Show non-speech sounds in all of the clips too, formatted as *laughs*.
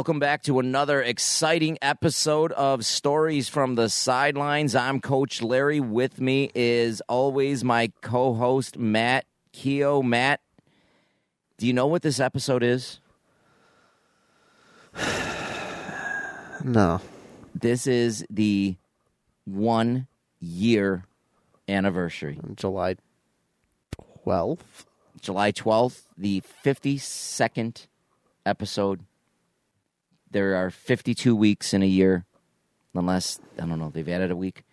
Welcome back to another exciting episode of Stories from the Sidelines. I'm Coach Larry. With me is always my co host, Matt Keogh. Matt, do you know what this episode is? *sighs* No. This is the one year anniversary. July 12th? July 12th, the 52nd episode. There are 52 weeks in a year, unless, I don't know, they've added a week.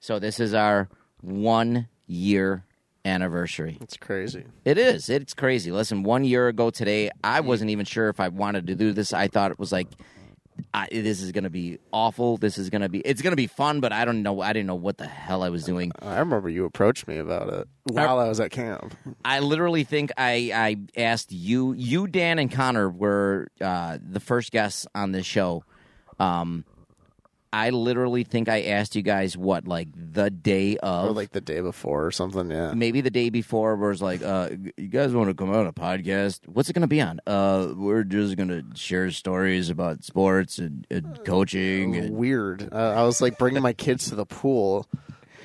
So this is our one year anniversary. It's crazy. It is. It's crazy. Listen, one year ago today, I wasn't even sure if I wanted to do this. I thought it was like, I, this is going to be awful. This is going to be, it's going to be fun, but I don't know. I didn't know what the hell I was doing. I remember you approached me about it while I was at camp. I literally think I, I asked you, you, Dan, and Connor were uh, the first guests on this show. Um, I literally think I asked you guys what, like the day of, Or like the day before or something, yeah. maybe the day before, where it's like, uh, you guys want to come on a podcast? What's it going to be on? Uh, we're just going to share stories about sports and, and coaching. And, Weird. Uh, I was like bringing my kids to the pool,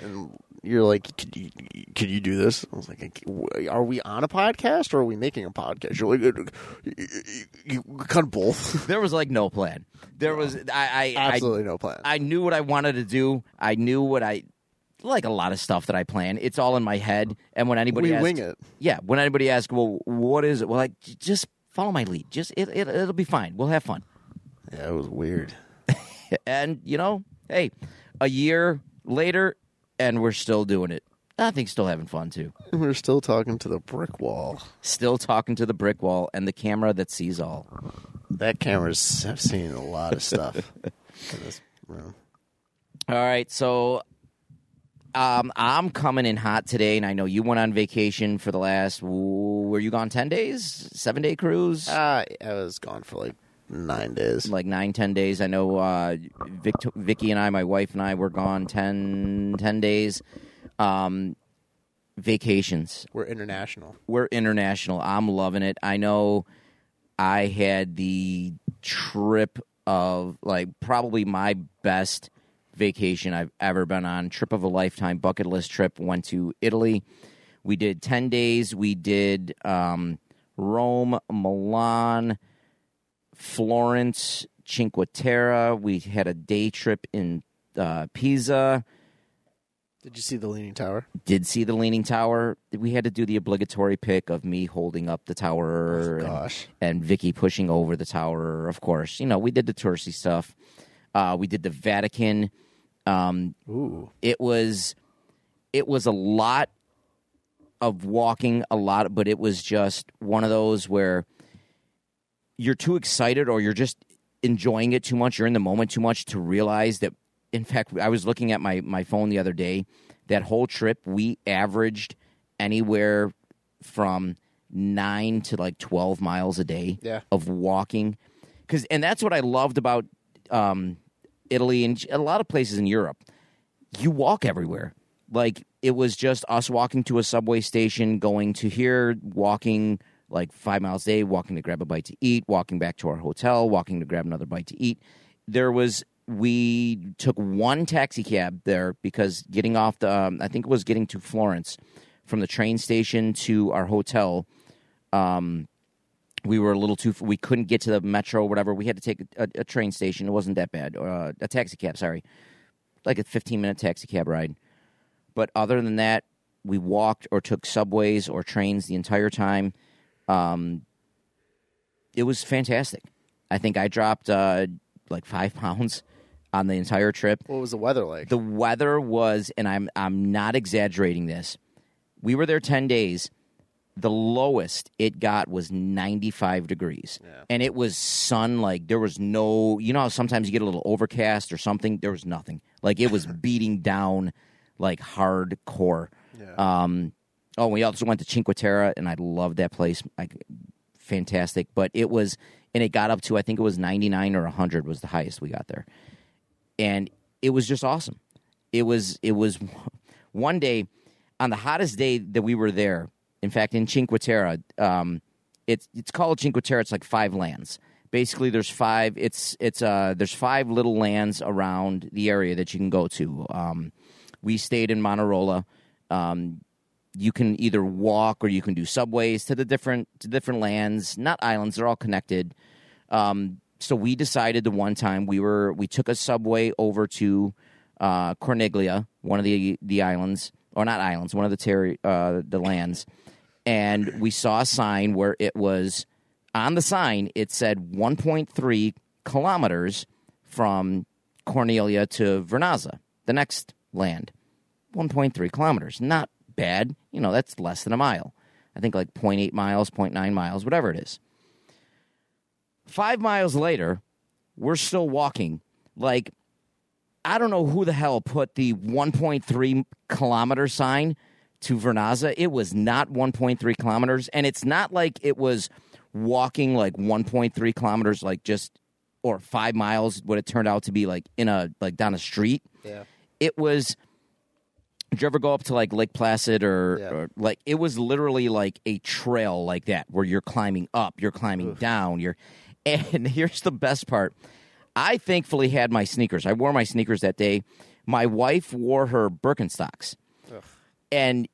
and you're like, could you, could you do this? I was like, are we on a podcast or are we making a podcast? You're like, uh, uh, you, you, you kind of both. *laughs* there was like no plan. There was, I, I, I Absolutely no plan. I knew what I wanted to do. I knew what I like a lot of stuff that I plan. It's all in my head. And when anybody we asks, wing it. yeah, when anybody asks, well, what is it? Well, like just follow my lead. Just it, it it'll be fine. We'll have fun. Yeah, it was weird. *laughs* And you know, hey, a year later, and we're still doing it. I think still having fun too. We're still talking to the brick wall. Still talking to the brick wall and the camera that sees all. That camera's I've seen a lot of stuff *laughs* in this room. All right, so um, I'm coming in hot today, and I know you went on vacation for the last. Were you gone ten days? Seven day cruise? Uh, I was gone for like nine days. like nine, ten days. I know uh, Vic, Vicky and I, my wife and I, were gone 10, 10 days. Um, vacations. We're international. We're international. I'm loving it. I know I had the trip of like probably my best vacation I've ever been on. Trip of a lifetime, bucket list trip. Went to Italy. We did 10 days. We did um, Rome, Milan, Florence, Cinque Terre. We had a day trip in uh, Pisa. Did you see the Leaning Tower? Did see the Leaning Tower. We had to do the obligatory pic of me holding up the tower and, Gosh. and Vicky pushing over the tower. Of course, you know we did the touristy stuff. Uh, we did the Vatican. Um, Ooh. it was it was a lot of walking a lot but it was just one of those where you're too excited or you're just enjoying it too much you're in the moment too much to realize that in fact i was looking at my my phone the other day that whole trip we averaged anywhere from 9 to like 12 miles a day Yeah. of walking cuz and that's what i loved about um Italy and a lot of places in Europe you walk everywhere. Like it was just us walking to a subway station, going to here, walking like five miles a day, walking to grab a bite to eat, walking back to our hotel, walking to grab another bite to eat. There was we took one taxi cab there because getting off the um, I think it was getting to Florence from the train station to our hotel. Um, we were a little too. We couldn't get to the metro, or whatever. We had to take a, a train station. It wasn't that bad. Uh, a taxi cab, sorry, like a fifteen minute taxi cab ride. But other than that, we walked or took subways or trains the entire time. Um, it was fantastic. I think I dropped uh, like five *laughs* pounds on the entire trip. What was the weather like? The weather was, and I'm I'm not exaggerating this. We were there ten days. the lowest it got was 95 degrees and it was sun like there was no you know how sometimes you get a little overcast or something there was nothing like it was *laughs* beating down like hardcore um oh we also went to cinque terre and i loved that place. Like fantastic. But it was and it got up to i think it was 99 or 100 was the highest we got there. And it was just awesome. It was it was *laughs* one day on the hottest day that we were there in fact in cinque terre um, it's it's called cinque terre. It's like five lands. Basically there's five it's it's uh there's five little lands around the area that you can go to. Um, we stayed in Manarola. Um, you can either walk or you can do subways to the different to different lands, not islands. They're all connected. Um, so we decided the one time we were we took a subway over to uh, Corniglia, one of the the islands, or not islands, one of the terri uh, the lands, and we saw a sign where it was on the sign. It said 1.3 kilometers from Corniglia to Vernazza, the next land. 1.3 kilometers, not bad. You know, that's less than a mile. I think like 0.8 miles, 0.9 miles, whatever it is. Five miles later, we're still walking. Like, I don't know who the hell put the 1.3 kilometer sign to Vernazza. It was not 1.3 kilometers. And it's not like it was walking like 1.3 kilometers, like just, or five miles, what it turned out to be like in a, like down a street. Yeah. It was, did you ever go up to like Lake Placid or, Yeah. or like, it was literally like a trail like that where you're climbing up, you're climbing down, you're, *laughs* and here's the best part. I thankfully had my sneakers. I wore my sneakers that day. My wife wore her Birkenstocks. And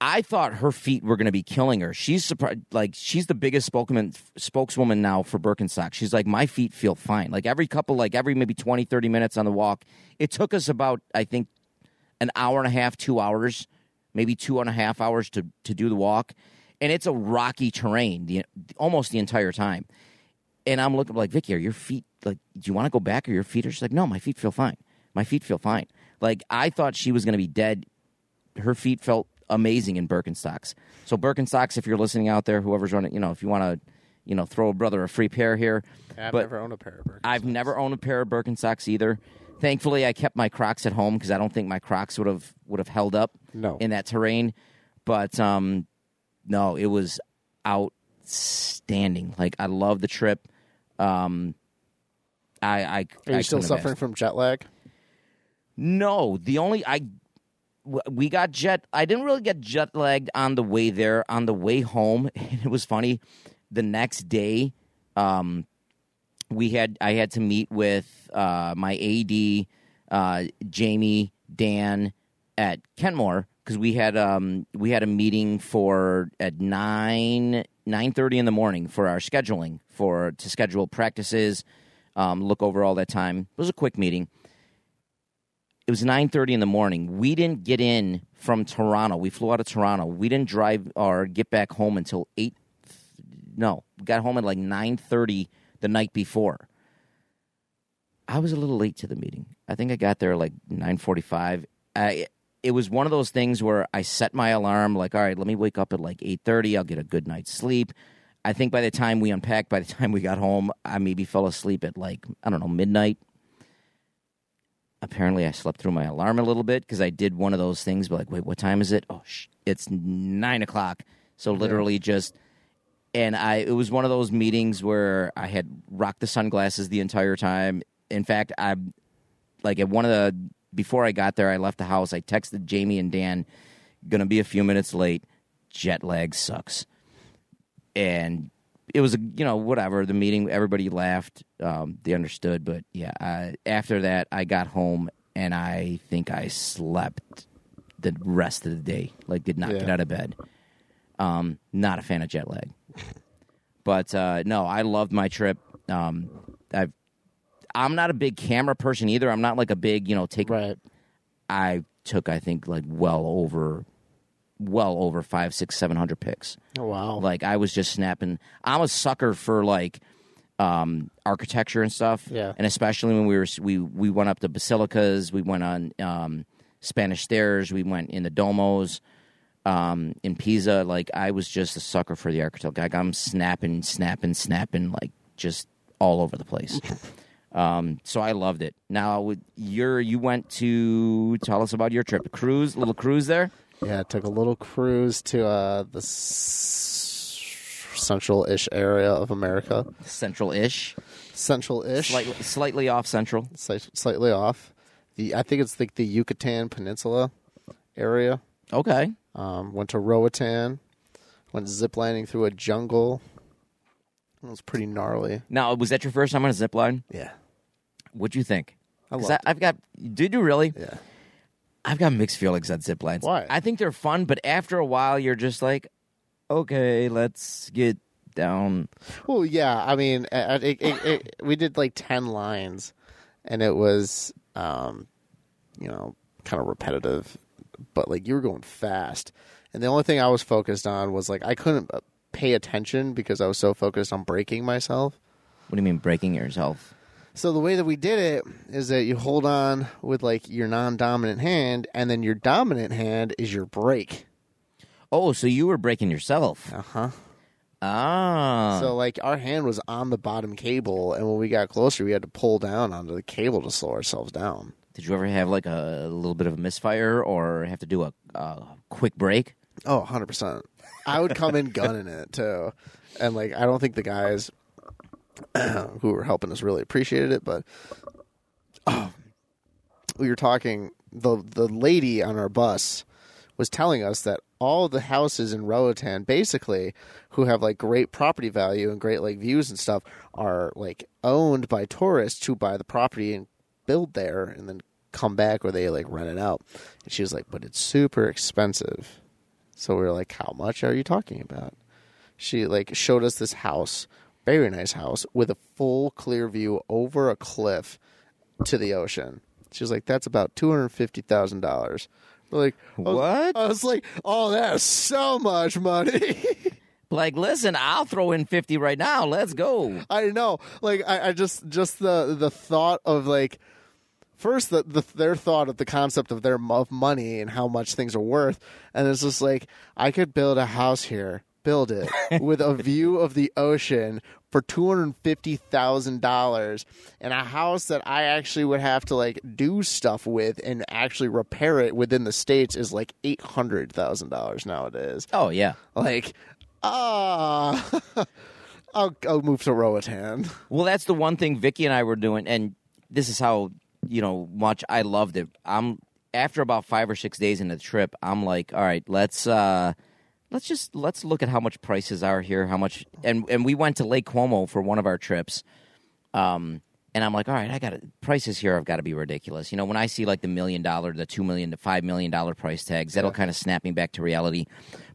I thought her feet were going to be killing her. She's surprised, like she's the biggest spokesman spokeswoman now for Birkenstock. She's like my feet feel fine. Like every couple like every maybe 20 30 minutes on the walk. It took us about I think an hour and a half, 2 hours, maybe two and a half hours to to do the walk. And it's a rocky terrain the, almost the entire time. And I'm looking like, Vicky, are your feet like? Do you want to go back, or your feet are? She's like, no, my feet feel fine. My feet feel fine. Like I thought she was going to be dead. Her feet felt amazing in Birkenstocks. So Birkenstocks, if you're listening out there, whoever's running, you know, if you want to, you know, throw a brother a free pair here. I've but never owned a pair of Birkenstocks. I've never owned a pair of Birkenstocks either. Thankfully, I kept my Crocs at home because I don't think my Crocs would have would have held up No. in that terrain. But um, no, it was outstanding. Like I love the trip. Um, I, I Are you I still couldn't have suffering asked. from jet lag? No, the only I w- we got jet. I didn't really get jet lagged on the way there. On the way home, *laughs* it was funny. The next day, um, we had I had to meet with uh, my AD, uh, Jamie, Dan at Kenmore because we had um, we had a meeting for at nine nine thirty in the morning for our scheduling for to schedule practices, um, look over all that time. It was a quick meeting. It was 9.30 in the morning. We didn't get in from toronto. We flew out of toronto. We didn't drive or get back home until 8 no got home at like 9.30 the night before i was a little late to the meeting i think i got there like 9.45 I, it was one of those things where i set my alarm like all right let me wake up at like 8.30 i'll get a good night's sleep i think by the time we unpacked by the *laughs* time we got home i maybe fell asleep at like i don't know midnight apparently I slept through my alarm a little bit because I did one of those things. But like, wait, what time is it? Oh, sh- it's nine o'clock. So literally just, and I it was one of those meetings where I had rocked the sunglasses the entire time. In fact, I like at one of the before I got there, I left the house. I texted Jamie and Dan, gonna be a few minutes late. Jet lag sucks, and it was a you know whatever the meeting everybody laughed um, they understood but yeah I, after that i got home and i think i slept the rest of the day like did not get out of bed um, not a fan of jet lag but uh, no i loved my trip um, I've, i'm not a big camera person either i'm not like a big you know take Right. i took i think like well over well over five six seven hundred pics Oh, wow. like I was just snapping. I'm a sucker for like um, architecture and stuff. Yeah. And especially when we were we we went up to basilicas, we went on um, Spanish stairs, we went in the domos. Um, in Pisa, like I was just a sucker for the architect. Like I'm snapping, snapping, snapping, like just all over the place. *laughs* um, so I loved it. Now, with your you went to tell us about your trip, cruise, little cruise there. Yeah, I took a little cruise to uh, the central-ish area of America. Central-ish, Central-ish, slightly, slightly off central. Slight- slightly off. The I think it's like the Yucatan Peninsula area. Okay, Um, went to Roatan. Went ziplining through a jungle. It was pretty gnarly. now was that your first time on a zip line? Yeah, What'd you think? I loved I, I've got. Did you really? yeah. I've got mixed feelings on zip lines. Why? I think they're fun, but after a while, you're just like, okay, let's get down. Well, yeah. I mean, it, it, it, we did like ten lines, and it was, um, you know, kind of repetitive. But like you were going fast, and the only thing I was focused on was like I couldn't uh, pay attention because I was so focused on breaking myself. What do you mean breaking yourself? So the way that we did it is that you hold on with like your non-dominant hand, and then your dominant hand is your brake. Oh, so you were breaking yourself? Uh huh. Ah, So like our hand was on the bottom cable, and when we got closer, we had to pull down onto the cable to slow ourselves down. Did you ever have like a, little bit of a misfire, or have to do a, a quick break? Oh, 100 percent. I would come in gunning it too, and like I don't think the guys *clears throat* who were helping us really appreciated it, but oh, we were talking. the The lady on our bus was telling us that all the houses in Roatan, basically, who have like great property value and great like views and stuff, are like owned by tourists who buy the property and build there, and then come back or they like rent it out. And she was like, "But it's super expensive." So we were like, "How much are you talking about?" She like showed us this house, very nice house with a full clear view over a cliff to the ocean. She was like, "That's about two hundred fifty thousand dollars." Like, I was- What? I was like, "Oh, that's so much money." *laughs* Like, listen, I'll throw in fifty right now. Let's go. I know. Like I, I just just the the thought of like first the, the their thought of the concept of their of money and how much things are worth, and it's just like I could build a house here, build it *laughs* with a view of the ocean for two hundred fifty thousand dollars, and a house that I actually would have to like do stuff with and actually repair it within the states is like eight hundred thousand dollars nowadays. Oh yeah. Like ah. *laughs* I'll, I'll move to Roatan. Well, that's the one thing Vicky and I were doing, and this is how you know much I loved it. I'm after about five or six days into the trip, I'm like, all right, let's uh let's just let's look at how much prices are here, how much, and and we went to Lake Como for one of our trips. Um, and I'm like, all right, I got prices here have got to be ridiculous. You know, when I see like the million dollar, the two million, the five million dollar price tags, that'll kind of snap me back to reality.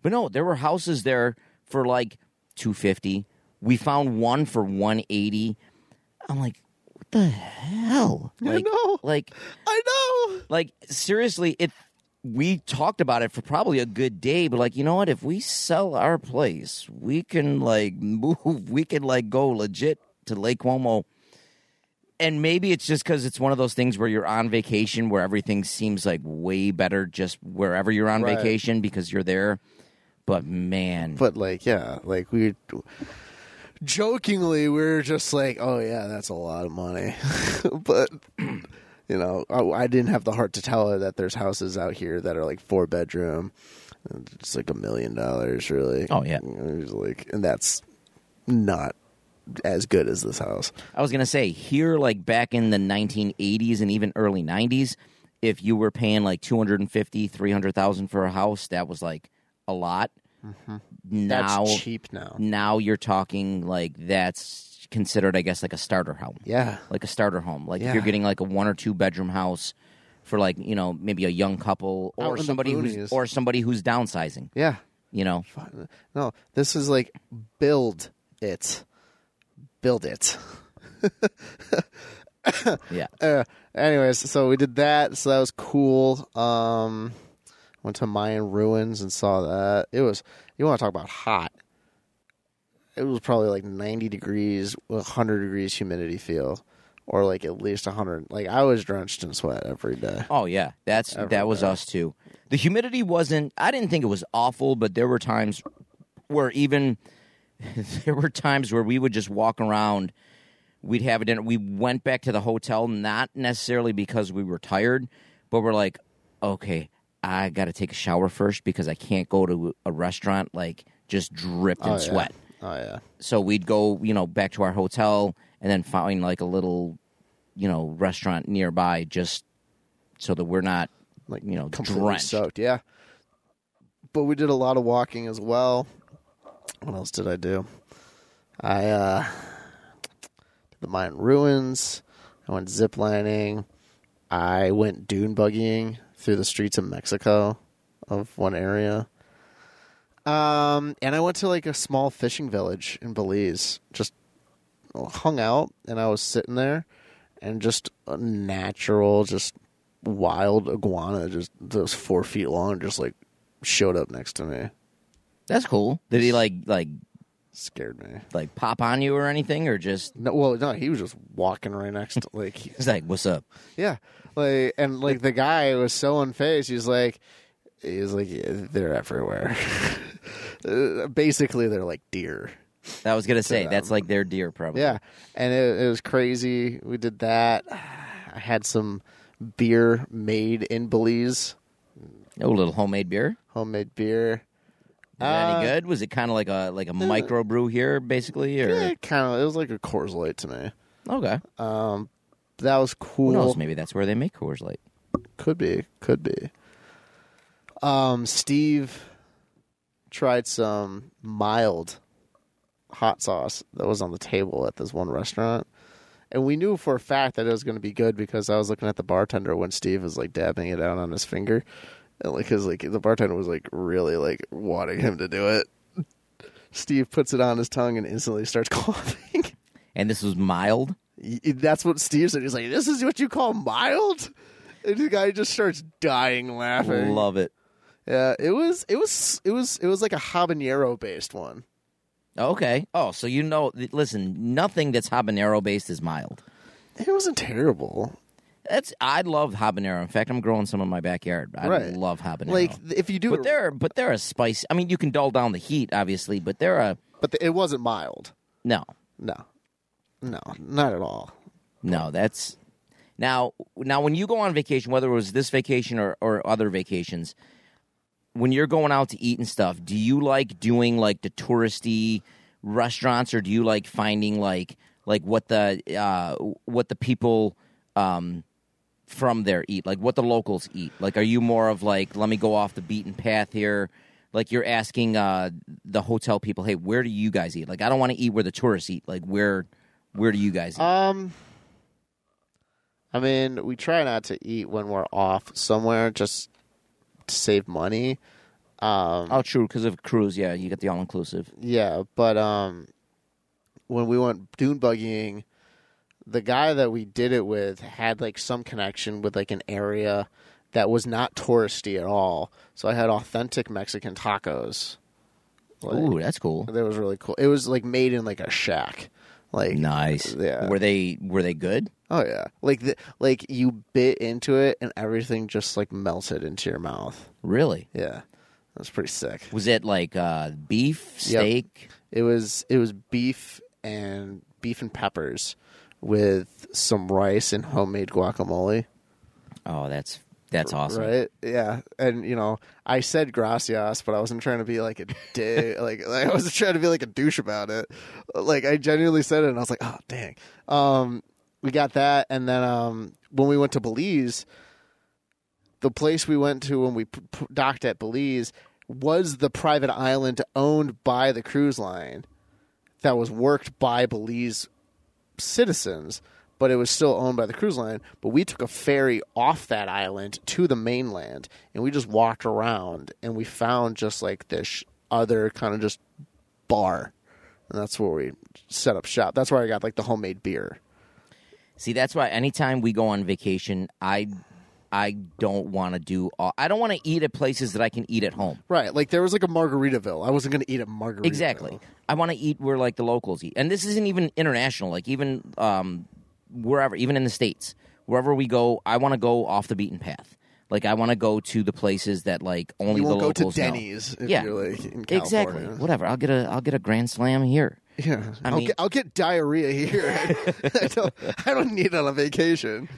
But no, there were houses there for like two fifty. We found one for one eighty. I'm like, what the hell? I Like, know. like, I know. like seriously, it. We talked about it for probably a good day, but like, you know what? If we sell our place, we can like *laughs* move. We can like go legit to Lake Como and maybe it's just because it's one of those things where you're on vacation where everything seems like way better just wherever you're on Right. vacation because you're there. But man, But like, yeah, like we jokingly we were just like, oh yeah, that's a lot of money. *laughs* but *clears throat* you know, I, I didn't have the heart to tell her that there's houses out here that are like four bedroom, and it's like a million dollars, really. Oh, yeah. was like, and that's not as good as this house. I was gonna say here, like back in the 1980s and even early 90s, if you were paying like 250, 300,000 for a house, that was like a lot. Now, That's cheap now. now you're talking like that's considered, I guess, like a starter home. Yeah, like a starter home. Like if you're getting like a one or two bedroom house for like you know maybe a young couple Out or somebody who's or somebody who's downsizing. yeah. You know, No, this is like build it, build it. *laughs* yeah. uh, anyways, so we did that. So that was cool. Um, went to Mayan ruins and saw that. It was. You want to talk about hot? It was probably like ninety degrees, hundred degrees humidity feel. or like at least 100. Like I was drenched in sweat every day. Oh yeah, that's that was Everywhere. us too. The humidity wasn't. I didn't think it was awful, but there were times where even *laughs* there were times where we would just walk around. We'd have a dinner. We went back to the hotel, not necessarily because we were tired, but we're like, okay, I got to take a shower first because I can't go to a restaurant like just dripped in Oh, yeah. sweat. Oh yeah. So we'd go, you know, back to our hotel and then find like a little, you know, restaurant nearby just so that we're not Like you know, completely drenched. soaked. Yeah. But we did a lot of walking as well. What else did I do? I uh did the Mayan ruins. I went ziplining. I went dune buggying through the streets of Mexico of one area. Um and I went to like a small fishing village in Belize. Just hung out and I was sitting there and just a natural just wild iguana just those four feet long just like showed up next to me That's cool. Did he like like scared me like pop on you or anything, or just no well no he was just walking right next to like he- *laughs* he's like, "What's up?" yeah like and like the guy was so unfazed he's like he was like yeah, they're everywhere. *laughs* Uh, basically they're like deer. I was gonna say that's like their deer, probably. yeah and it, it was crazy. We did that. I had some beer made in belize. Oh, a little homemade beer. homemade beer. Was that Uh, any good? Was it kind of like a like a micro brew here, basically, or? Yeah, kind of it was like a Coors Light to me. Okay? Um, that was cool. Who knows? Maybe that's where they make Coors Light. Could be, could be. Um, Steve tried some mild hot sauce that was on the table at this one restaurant, and we knew for a fact that it was going to be good because I was looking at the bartender when Steve was like dabbing it out on his finger, and like his like the bartender was like really like wanting him to do it. Steve puts it on his tongue and instantly starts *laughs* coughing. And this was mild. That's what Steve said. He's like, "This is what you call mild." And the guy just starts dying laughing. Love it. Yeah, it was, it was, it was, it was like a habanero based one. Okay. Oh, so you know? Listen, nothing that's habanero based is mild. It wasn't terrible. That's I love habanero. In fact, I'm growing some in my backyard. I Right. love habanero. Like if you do, but they're but they're a spice. I mean, you can dull down the heat, obviously, but they're a but it wasn't mild. no, No, no, not at all. no. That's now now when you go on vacation, whether it was this vacation or or other vacations, when you're going out to eat and stuff, do you like doing like the touristy restaurants, or do you like finding like like what the uh, what the people um, from there eat, like what the locals eat? Like, are you more of like, let me go off the beaten path here? Like you're asking uh, the hotel people, hey, where do you guys eat? Like, I don't want to eat where the tourists eat. Like, where where do you guys eat? Um, I mean, we try not to eat when we're off somewhere just to save money. Um, oh, true, because of cruise. Yeah, you get the all inclusive. Yeah, but um, when we went dune buggying, the guy that we did it with had like some connection with like an area that was not touristy at all. So I had authentic Mexican tacos. Like, Ooh, that's cool. that was really cool. It was like made in like a shack. Like Nice. Yeah. Were they were they good? oh yeah, like the, like you bit into it and everything just like melted into your mouth. Really? Yeah, that was pretty sick. Was it like uh, beef, Yep. steak? It was it was beef and beef and peppers with some rice and homemade guacamole. Oh, that's that's awesome. Right? Yeah. And you know, I said gracias, but I wasn't trying to be like a *laughs* dick. like, like I wasn't trying to be like a douche about it. Like I genuinely said it, and I was like, oh dang. Um, we got that, and then um, when we went to Belize, the place we went to when we p- p- docked at Belize was the private island owned by the cruise line that was worked by Belize citizens, but it was still owned by the cruise line. But we took a ferry off that island to the mainland, and we just walked around, and we found just like this other kind of just bar, and that's where we set up shop. That's where I got like the homemade beer. See, that's why anytime we go on vacation, I I don't want to do. All, I don't want to eat at places that I can eat at home. Right, like there was like a Margaritaville. I wasn't going to eat at Margaritaville. Exactly. I want to eat where like the locals eat, and this isn't even international. Like even um, wherever, even in the states, wherever we go, I want to go off the beaten path. Like I want to go to the places that like only You the won't go to locals know. Denny's if Yeah. you're like in Exactly. Whatever. I'll get a I'll get a grand slam here. Yeah, I will get I'll get diarrhea here. *laughs* I don't I don't need it on a vacation.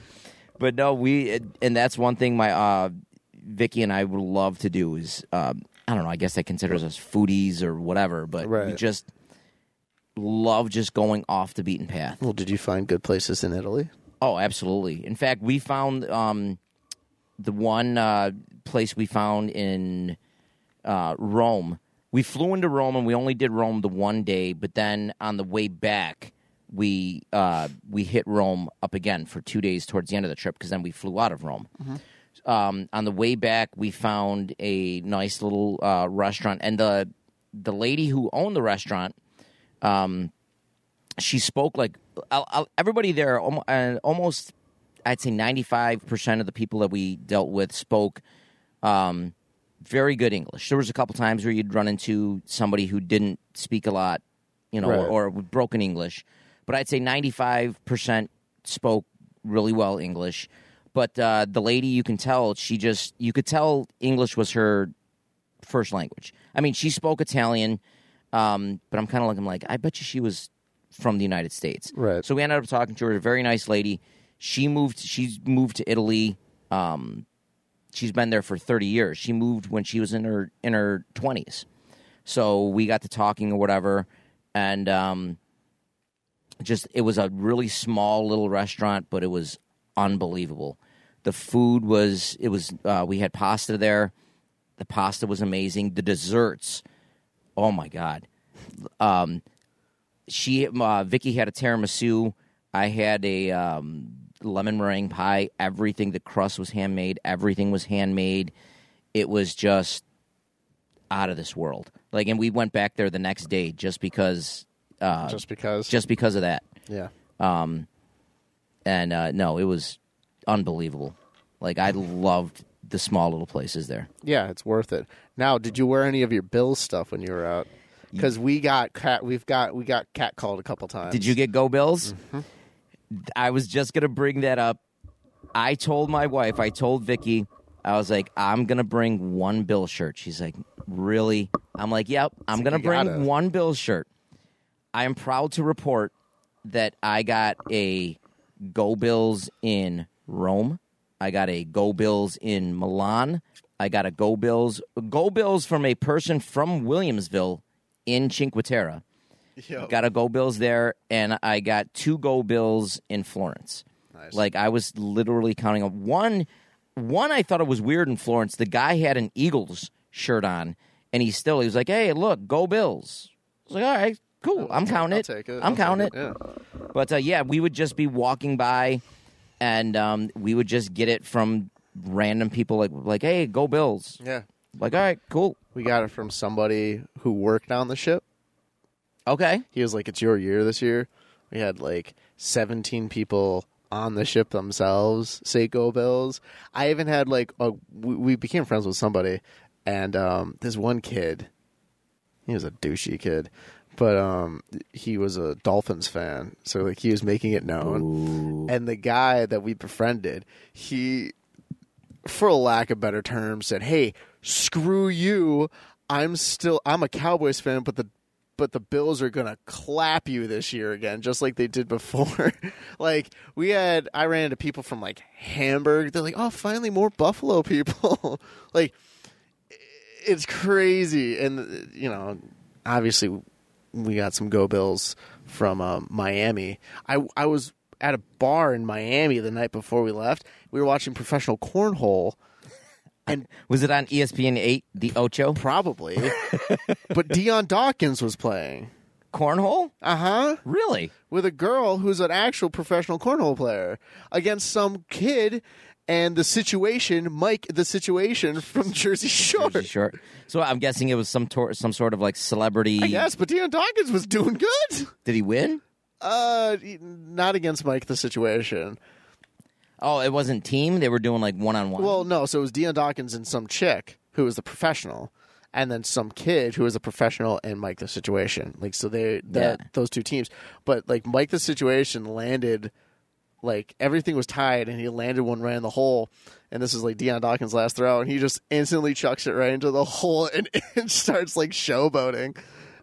But no, we and that's one thing my uh, Vicky and I would love to do is um, I don't know. I guess that considers us foodies or whatever, but we just love just going off the beaten path. Well, did you find good places in Italy? Oh, absolutely. In fact, we found um, the one uh, place we found in uh, Rome. We flew into Rome and we only did Rome the one day, but then on the way back, we uh, we hit Rome up again for two days towards the end of the trip because then we flew out of Rome. Um, on the way back, we found a nice little uh, restaurant, and the the lady who owned the restaurant she spoke like I'll, I'll, everybody there almo- almost i'd say 95% of the people that we dealt with spoke um, very good english there was a couple times where you'd run into somebody who didn't speak a lot you know Right. or, or with broken english but i'd say 95% spoke really well english but uh, the lady you can tell she just you could tell english was her first language i mean she spoke italian um, but i'm kind of looking like i bet you she was from the United States. Right. So we ended up talking to her. A very nice lady. She moved. She's moved to Italy. Um, she's been there for thirty years. She moved when she was in her in her twenties. So we got to talking or whatever, and um, just it was a really small little restaurant, but it was unbelievable. The food was it was uh, we had pasta there. The pasta was amazing. The desserts, oh my god. Um, she uh, Vicky had a tiramisu. I had a um, lemon meringue pie. Everything, the crust was handmade. Everything was handmade. It was just out of this world. Like, and we went back there the next day just because, uh, Just because. just because of that. yeah. Um, And uh, no, it was unbelievable. Like, I loved the small little places there. Yeah, it's worth it. Now, did you wear any of your Bills stuff when you were out? Because we got cat, we've got we got cat called a couple times. Did you get Go Bills? Mm-hmm. I was just gonna bring that up. I told my wife, I told Vicky, I was like, I'm gonna bring one Bill shirt. She's like, Really? I'm like, Yep, I'm like, gonna bring gotta. one Bill shirt. I am proud to report that I got a Go Bills in Rome. I got a Go Bills in Milan. I got a Go Bills Go Bills from a person from Williamsville in Cinque Terre. Yo. Got a Go Bills there, and I got two Go Bills in Florence. Nice. Like I was literally counting up one. One I thought it was weird in Florence. The guy had an Eagles shirt on, and he still he was like, "Hey, look, Go Bills." I was like, "All right, cool. I'm counting it. it. I'm counting it." Yeah. But uh, yeah, we would just be walking by, and um, we would just get it from random people, like like, "Hey, Go Bills!" yeah. Like, all right, cool, We got it from somebody who worked on the ship. okay. He was like, "It's your year this year." We had like 17 people on the ship themselves say "Go Bills." I even had like a, we, we became friends with somebody, and um, this one kid, he was a douchey kid, but um, he was a Dolphins fan, so like he was making it known. And the guy that we befriended, he, for lack of better terms, said, "Hey, screw you." I'm still I'm a Cowboys fan, but the but the Bills are gonna clap you this year again, just like they did before. *laughs* like we had, I ran into people from like Hamburg. They're like, "Oh, finally more Buffalo people." *laughs* like it's crazy, and you know, obviously we got some Go Bills from um, Miami. I I was at a bar in Miami the night before we left. We were watching professional cornhole. *laughs* And was it on ESPN eight, the Ocho Probably, *laughs* but Dion Dawkins was playing. cornhole? Uh huh. Really? with a girl who's an actual professional cornhole player against some kid and the situation Mike the situation from *laughs* Jersey Shore. Jersey Shore. So I'm guessing it was some tor- some sort of like celebrity. Yes, but Dion Dawkins was doing good. Did he win? Uh not against Mike the situation. Oh, it wasn't team. They were doing like one on one. Well, no, so it was Dion Dawkins and some chick who was the professional. And then some kid who was a professional and Mike the Situation. Like so they that Yeah. those two teams. But like Mike the Situation landed like everything was tied, and he landed one right in the hole. And this is like Dion Dawkins' last throw, and he just instantly chucks it right into the *laughs* hole and, *laughs* and starts like showboating.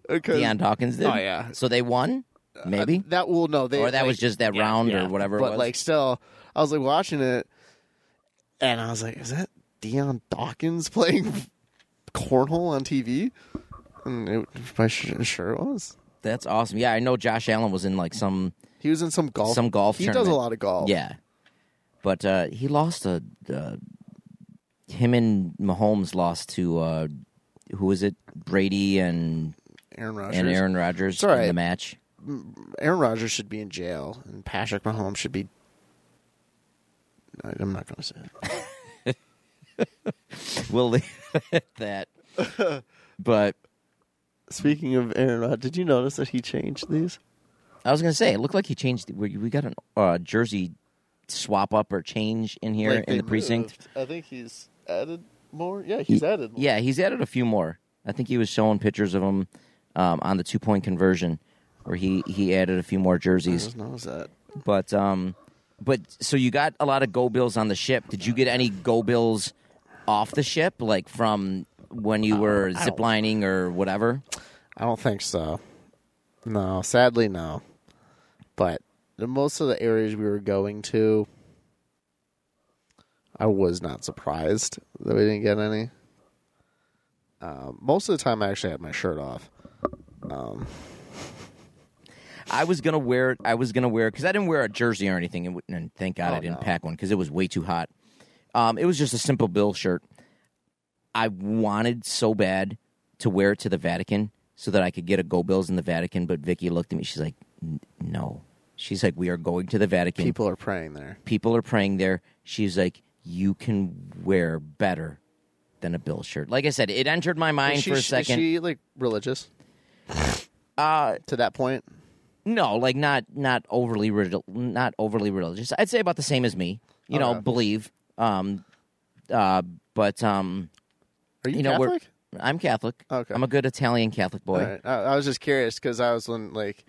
Because Dion Dawkins did. Oh, yeah. So they won, uh, maybe, that will no, they or that like, was just that yeah, round yeah. or whatever. But it was. like, still, I was like watching it, and I was like, "Is that Dion Dawkins playing *laughs* cornhole on TV?" And it, I sure it was. that's awesome. Yeah, I know Josh Allen was in like some He was in some golf. some golf. He does a lot of golf. Yeah, but uh, he lost a. Uh, him and Mahomes lost to uh, who was it? Brady and Aaron Rodgers. and Aaron Rodgers in the match. Aaron Rodgers should be in jail, and Patrick Mahomes should be. I'm not going to say it. *laughs* We'll leave it at that. *laughs* but Speaking of Aaron Rodgers, did you notice that he changed these? I was gonna say it looked like he changed. We we got a uh, jersey swap up or change in here Like, in they the precinct. moved. I think he's added more. Yeah, he's He- added more. Yeah, he's added a few more. I think he was showing pictures of him um, on the two point conversion, where he he added a few more jerseys. just noticed that. But um, but so you got a lot of go bills on the ship. Did you get any go bills off the ship, like from when you were I ziplining or whatever? I don't think so. No, sadly, no. But the, most of the areas we were going to, I was not surprised that we didn't get any. Um, most of the time, I actually had my shirt off. Um, I was gonna wear. It. I was gonna wear because I didn't wear a jersey or anything, and, and thank God Oh, I didn't no. pack one because it was way too hot. Um, it was just a simple bill shirt. I wanted so bad to wear it to the Vatican so that I could get a Go Bills in the Vatican, but Vicky looked at me. She's like, "N- "No." She's like, "We are going to the Vatican. people are praying there. People are praying there." She's like, "You can wear better than a bill shirt." Like I said, it entered my mind Is she, for a is second. she like religious *sighs* uh, to that point? No, like not not overly not overly religious. I'd say about the same as me. You know, believe. Um, uh, but um, Are you, you know, Catholic? I'm Catholic. Okay. I'm a good Italian Catholic boy. Right. I, I was just curious because I was when like.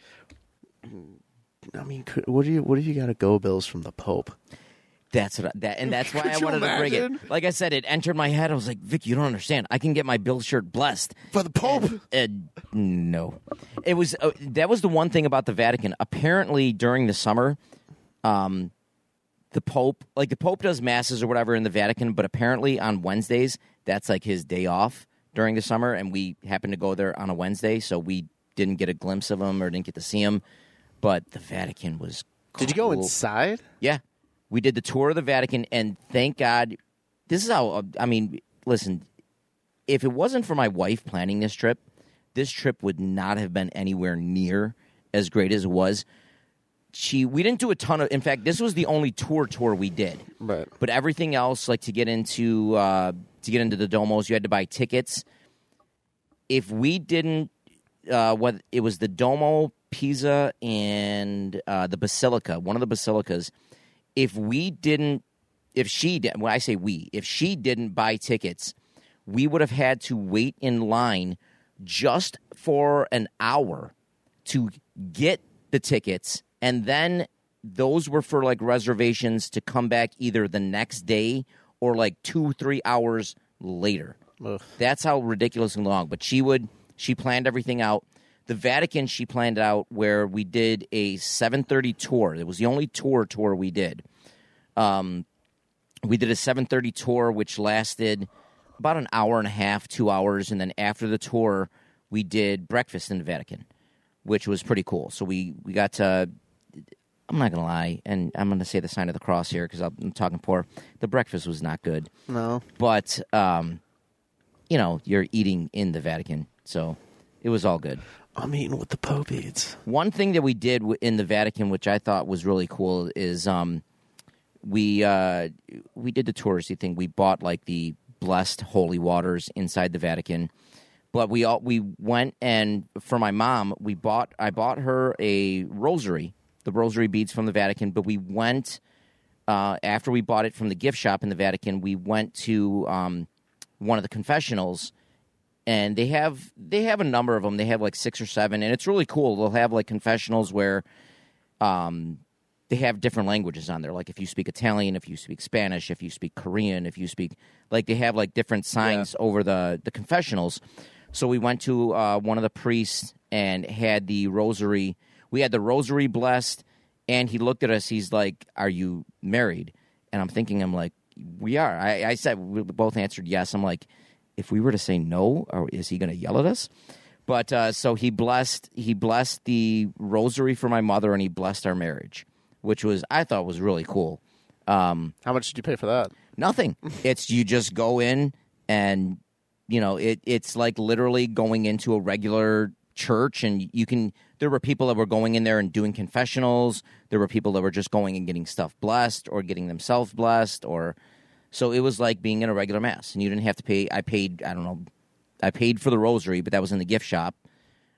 I mean, could, what do you what if you got to go bills from the Pope? That's what I, that, and that's *laughs* why Could I you wanted to bring it. Like I said, it entered my head. I was like, Vic, you don't understand. I can get my bill shirt blessed. For the Pope? And no, it was uh, that was the one thing about the Vatican. Apparently, during the summer, um, the Pope, like the Pope, does masses or whatever in the Vatican, but apparently on Wednesdays, that's like his day off during the summer, and we happened to go there on a Wednesday, so we didn't get a glimpse of him or didn't get to see him. But the Vatican was. Did you go inside? Yeah. We did the tour of the Vatican, and thank God. This is how, I mean, listen, if it wasn't for my wife planning this trip, this trip would not have been anywhere near as great as it was. She, we didn't do a ton of, in fact, this was the only tour tour we did. Right. But everything else, like to get into, uh, to get into the domos, you had to buy tickets. If we didn't, uh, what it was the Domo, Pisa, and uh, the Basilica, one of the basilicas. If we didn't, if she did, when I say we, if she didn't buy tickets, we would have had to wait in line just for an hour to get the tickets, and then those were for like reservations to come back either the next day or like two, three hours later. Ugh. That's how ridiculously long. But she would she planned everything out. The Vatican she planned out where we did a 7:30 tour. It was the only tour tour we did. Um, we did a 7:30 tour which lasted about an hour and a half, 2 hours and then after the tour we did breakfast in the Vatican, which was pretty cool. So we we got to I'm not going to lie and I'm going to say the sign of the cross here cuz I'm talking poor. The breakfast was not good No. but um, you know you're eating in the Vatican, so it was all good. I'm eating what the Pope eats. One thing that we did in the Vatican, which I thought was really cool, is um, we uh, we did the touristy thing. We bought like the blessed holy waters inside the Vatican, but we all we went and for my mom, we bought I bought her a rosary, the rosary beads from the Vatican. But we went uh, after we bought it from the gift shop in the Vatican. We went to um, one of the confessionals and they have they have a number of them. They have like six or seven, and it's really cool. They'll have like confessionals where, um, they have different languages on there. Like if you speak Italian, if you speak Spanish, if you speak Korean, if you speak like they have like different signs over the the confessionals. So we went to uh, one of the priests and had the rosary. We had the rosary blessed, and he looked at us. He's like, "Are you married?" And I'm thinking, I'm like, "We are." I, I said we both answered yes. I'm like, if we were to say no, or is he going to yell at us? But uh, so he blessed he blessed the rosary for my mother, and he blessed our marriage, which was I thought was really cool. Um, How much did you pay for that? Nothing. *laughs* it's you just go in and you know it. It's like literally going into a regular church, and you can. There were people that were going in there and doing confessionals. There were people that were just going and getting stuff blessed or getting themselves blessed, or so it was like being in a regular mass, and you didn't have to pay. I paid. I don't know. I paid for the rosary, but that was in the gift shop.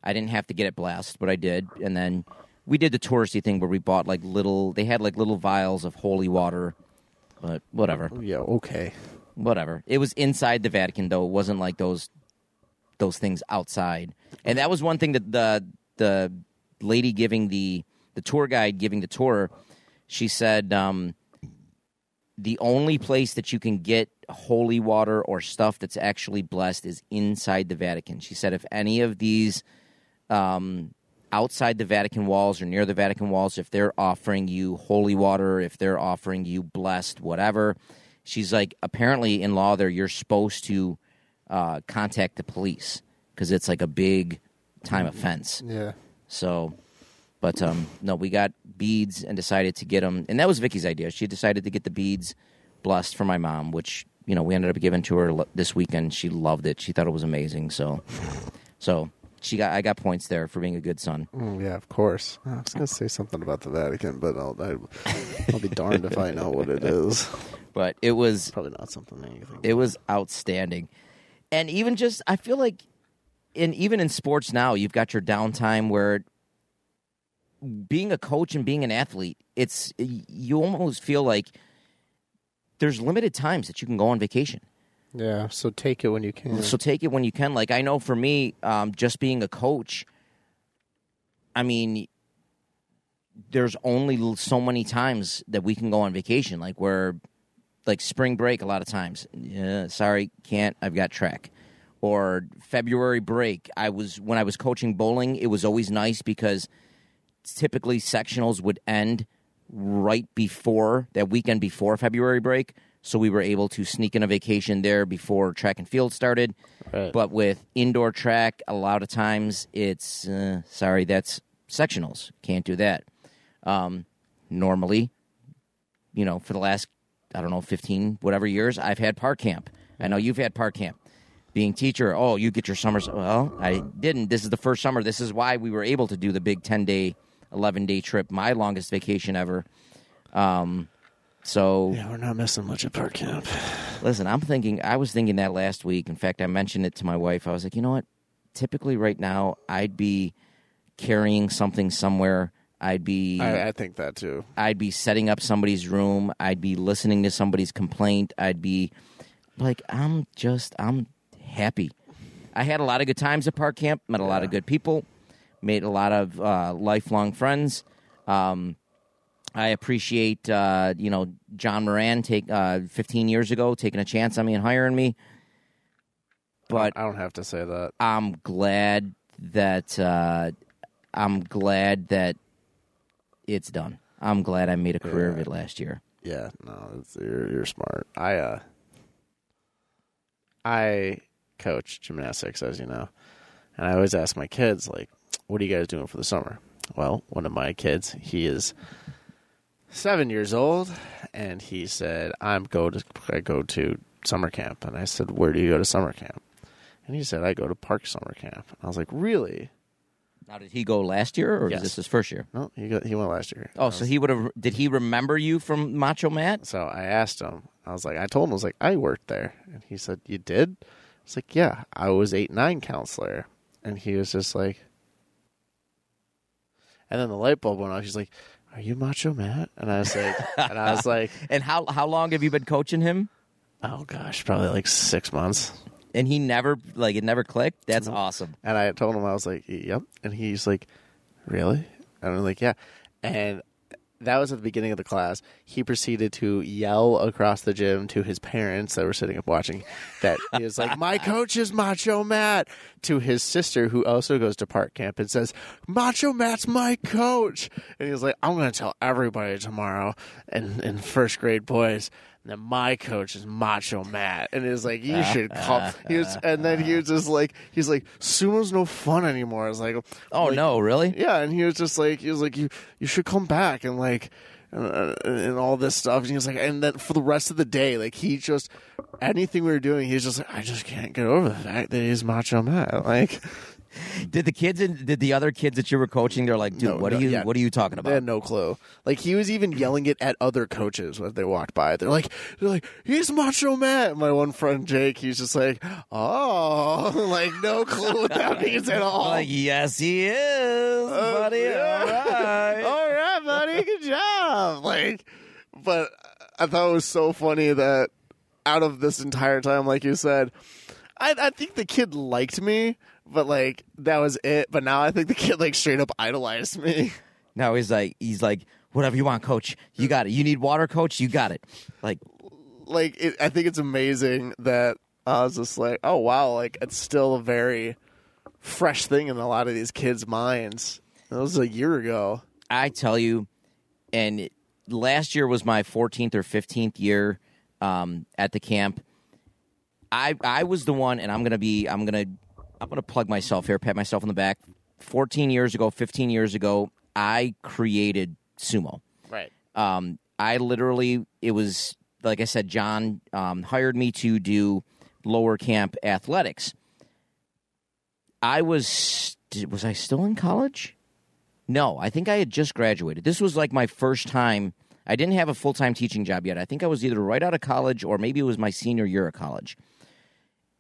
I didn't have to get it blessed, but I did, and then we did the touristy thing where we bought like little. They had like little vials of holy water, but whatever Yeah, okay. whatever. It was inside the Vatican though. It wasn't like those those things outside. And that was one thing that the the lady giving the the tour guide giving the tour, she said um the only place that you can get holy water or stuff that's actually blessed is inside the Vatican. She said if any of these um, outside the Vatican walls or near the Vatican walls, if they're offering you holy water, if they're offering you blessed whatever, she's like, apparently in law there, you're supposed to uh, contact the police because it's like a big time offense. Yeah. So, but um, no, we got beads and decided to get them, and that was Vicky's idea. She decided to get the beads blessed for my mom, which you know we ended up giving to her this weekend. She loved it. She thought it was amazing. So, *laughs* so she got I got points there for being a good son. Mm, yeah, of course. I was going to say something about the Vatican, but I'll, I, I'll be darned if I know what it is. *laughs* But it was Probably not something that you think. it was outstanding, and even just I feel like in even in sports now you've got your downtime where being a coach and being an athlete it's you almost feel like there's limited times that you can go on vacation. Yeah, so take it when you can. so take it when you can. Like i know for me um, just being a coach i mean there's only so many times that we can go on vacation. Like where like spring break a lot of times. Yeah, sorry can't i've got track. Or february break i was when i was coaching bowling it was always nice because typically sectionals would end right before that weekend before february break. So we were able to sneak in a vacation there before track and field started. Right. but with indoor track a lot of times it's uh, sorry that's sectionals. Can't do that. Um, normally you know for the last i don't know 15 whatever years i've had park camp. I know you've had park camp. Being teacher oh you get your summers well i didn't. This is the first summer. This is why we were able to do the big 10 day 11 day trip my longest vacation ever um, so yeah, we're not missing much at park camp. Listen, I'm thinking. I was thinking that last week. In fact, I mentioned it to my wife. I was like, you know what? Typically, right now, I'd be carrying something somewhere. I'd be. I, I think that too. I'd be setting up somebody's room. I'd be listening to somebody's complaint. I'd be like, I'm just, I'm happy. I had a lot of good times at Park Camp. Met a lot of good people. Made a lot of uh, lifelong friends. Um, I appreciate, uh, you know, John Moran take uh, 15 years ago taking a chance on me and hiring me. But I don't have to say that. I'm glad that uh, I'm glad that it's done. I'm glad I made a career of it last year. Yeah, no, it's, you're you're smart. I uh, I coach gymnastics, as you know, and I always ask my kids like, "What are you guys doing for the summer?" Well, one of my kids, he is seven years old, and he said, "I'm go to I go to summer camp," and I said, "Where do you go to summer camp?" And he said, "I go to Park Summer Camp." And I was like, "Really?" Now, did he go last year, or Yes. is this his first year? No, he go, he went last year. Oh, so he would have. Did he remember you from Macho Matt? So I asked him. I was like, I told him, I was like, I worked there, and he said, "You did?" I was like, "Yeah, I was eight nine counselor," and he was just like, and then the light bulb went off. He's like, "Are you Macho Matt?" And I was like, and I was like, *laughs* And how how long have you been coaching him? "Oh gosh, probably like six months." And he never like it never clicked. That's awesome. And I told him I was like, "Yep," and he's like, "Really?" And I'm like, "Yeah," and that was at the beginning of the class. He proceeded to yell across the gym to his parents that were sitting up watching that he was like, "My coach is Macho Matt." To his sister, who also goes to park camp, and says, "Macho Matt's my coach." And he was like, "I'm to tell everybody tomorrow." And in first grade boys. And then my coach is Macho Matt, and it's like you *laughs* should call. He was, and then he was just like, he's like, sumo's no fun anymore. I was like, Oh like, no, really? yeah, and he was just like, he was like, you you should come back and like, uh, and all this stuff. And he was like, and then for the rest of the day, like he just anything we were doing, he's just like, I just can't get over the fact that he's Macho Matt. Like, *laughs* Did the kids and did the other kids that you were coaching? They're like, dude, No, what no, are you? yeah. What are you talking about? they had no clue. Like he was even yelling it at other coaches when they walked by. They're like, they're like, he's Macho Matt. My one friend Jake, he's just like, oh, *laughs* like no clue what that means at *laughs* all. Like, yes, he is, buddy. Uh, yeah. All right. All right, buddy. Good job. Like, but I thought it was so funny that out of this entire time, like you said, I, I think the kid liked me, but like that was it. But now I think the kid like straight up idolized me. Now he's like, he's like, whatever you want, coach. You got it. You need water, coach. You got it. Like, Like, it, I think it's amazing that I was just like, oh wow, like it's still a very fresh thing in a lot of these kids' minds. That was a year ago. I tell you, and it- last year was my 14th or 15th year um, at the camp. I I was the one, and I'm gonna be I'm gonna I'm gonna plug myself here, pat myself on the back. 14 years ago, 15 years ago, I created sumo. Right. Um, I literally, it was like I said, John um, hired me to do lower camp athletics. I was was I still in college? No, I think I had just graduated. This was like my first time. I didn't have a full time teaching job yet. I think I was either right out of college or maybe it was my senior year of college.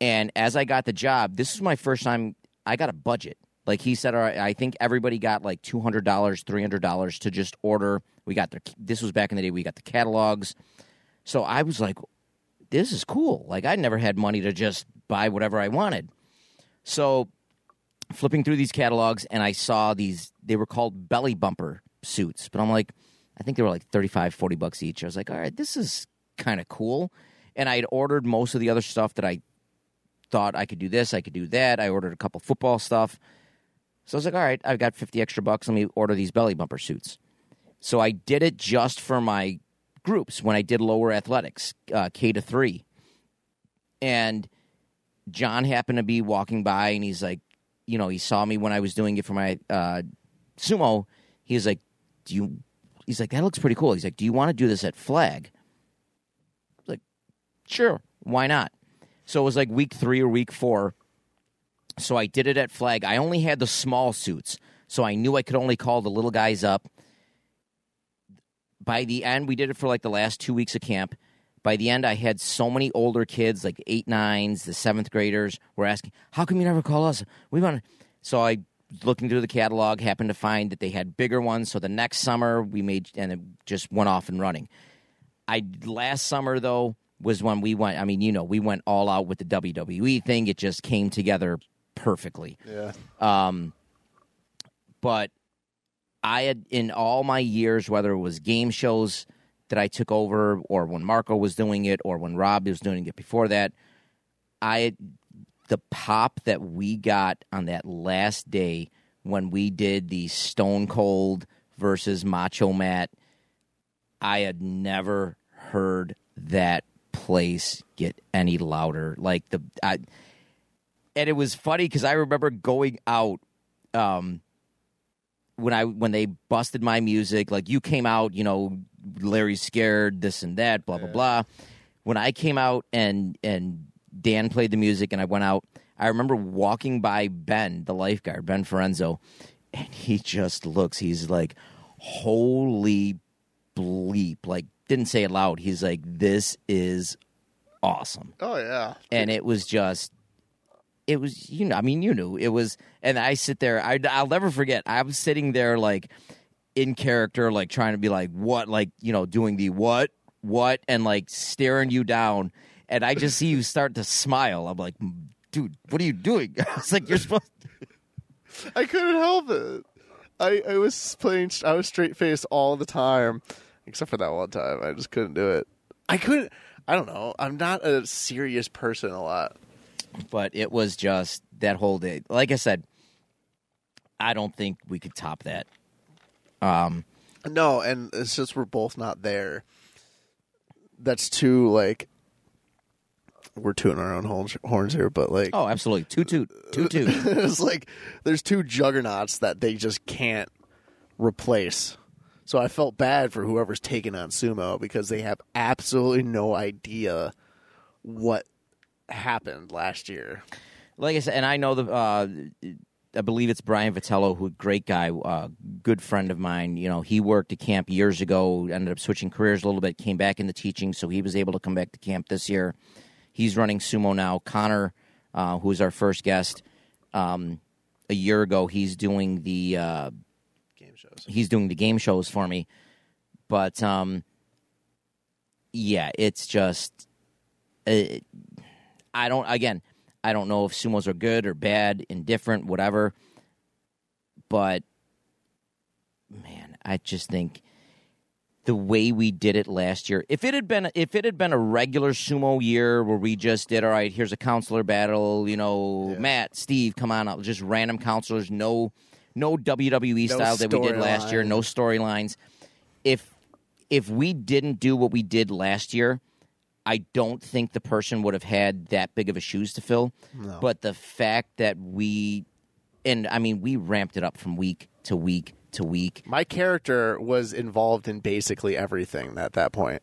And as I got the job, this was my first time I got a budget. Like he said, all right, I think everybody got like two hundred dollars, three hundred dollars to just order. We got the. This was back in the day. We got the catalogs. So I was like, this is cool. Like I never had money to just buy whatever I wanted. So flipping through these catalogs and I saw these they were called belly bumper suits, but I'm like I think they were like 35 40 bucks each. I was like, "All right, this is kind of cool." And I had ordered most of the other stuff that I thought I could do this, I could do that. I ordered a couple football stuff. So I was like, "All right, I've got 50 extra bucks. Let me order these belly bumper suits." So I did it just for my groups when I did lower athletics, uh, K to 3. And John happened to be walking by and he's like, you know, he saw me when I was doing it for my uh, sumo. He's like, "Do you?" He's like, "That looks pretty cool." He's like, "Do you want to do this at Flag?" I was like, "Sure, why not?" So it was like week three or week four. So I did it at Flag. I only had the small suits, so I knew I could only call the little guys up. By the end, we did it for like the last two weeks of camp. By the end, I had so many older kids, like eight nines, the seventh graders, were asking, "How come you never call us? We want." So I, looking through the catalog, happened to find that they had bigger ones. So the next summer, we made and it just went off and running. I last summer though was when we went. I mean, you know, we went all out with the WWE thing. It just came together perfectly. Yeah. Um, but I had in all my years, whether it was game shows that I took over, or when Marco was doing it, or when Rob was doing it before that, I the pop that we got on that last day when we did the Stone Cold versus Macho Matt, I had never heard that place get any louder. Like the I, and it was funny because I remember going out um, when I when they busted my music. Like you came out, you know, Larry's scared, this and that, blah blah blah. When I came out and and Dan played the music, and I went out. I remember walking by Ben, the lifeguard, Ben Forenzo, and he just looks. He's like, "Holy bleep!" Like didn't say it loud. He's like, "This is awesome." Oh yeah. and it was just it was you know i mean you knew it was and i sit there I, i'll never forget i was sitting there like in character like trying to be like what like you know doing the what what and like staring you down and i just see you *laughs* start to smile i'm like dude what are you doing *laughs* i was like you're supposed *laughs* I couldn't help it. I, I was playing. I was straight faced all the time, except for that one time. I just couldn't do it. I couldn't. I don't know. I'm not a serious person a lot. but it was just that whole day. Like I said, I don't think we could top that. Um, No, and it's just we're both not there. That's too like. We're tooting our own horns, horns here, but like, oh, absolutely, toot toot toot toot. *laughs* it's like there's two juggernauts that they just can't replace. So I felt bad for whoever's taking on sumo because they have absolutely no idea what happened last year. like I said, and I know the. Uh, I believe it's Brian Vitello, who great guy, uh, good friend of mine. You know, he worked at camp years ago, ended up switching careers a little bit, came back into teaching, so he was able to come back to camp this year. He's running sumo now. Connor, uh, who's our first guest, um, a year ago, he's doing the uh. He's doing the game shows for me. But um, yeah, it's just uh, I don't again. I don't know if sumos are good or bad, indifferent, whatever. But man, I just think the way we did it last year. If it had been if it had been a regular sumo year where we just did all right, here's a counselor battle, you know, Yeah. Matt, Steve, come on out, just random counselors, no no WWE No style that we did last year, no storylines. If if we didn't do what we did last year, I don't think the person would have had that big of a shoes to fill. No. But the fact that we and I mean we ramped it up from week to week to week. My character was involved in basically everything at that point.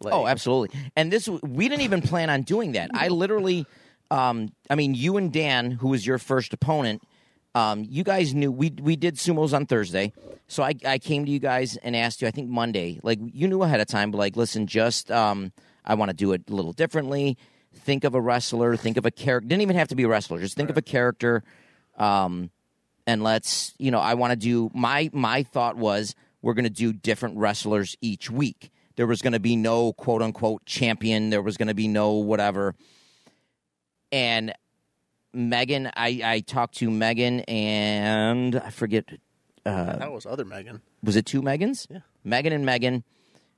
Like, Oh, absolutely. And this we didn't even plan on doing that. I literally um I mean you and Dan who was your first opponent um, you guys knew we we did sumos on Thursday, so I, I came to you guys and asked you. I think Monday, like you knew ahead of time, but like, listen, just um, I want to do it a little differently. Think of a wrestler. Think of a character. Didn't even have to be a wrestler. Just think of a character. Um, and let's you know, I want to do my my thought was we're going to do different wrestlers each week. There was going to be no quote unquote champion. There was going to be no whatever. And Megan, I, I talked to Megan and I forget, Uh, that was other Megan. was it two Megans? Yeah. Megan and Megan,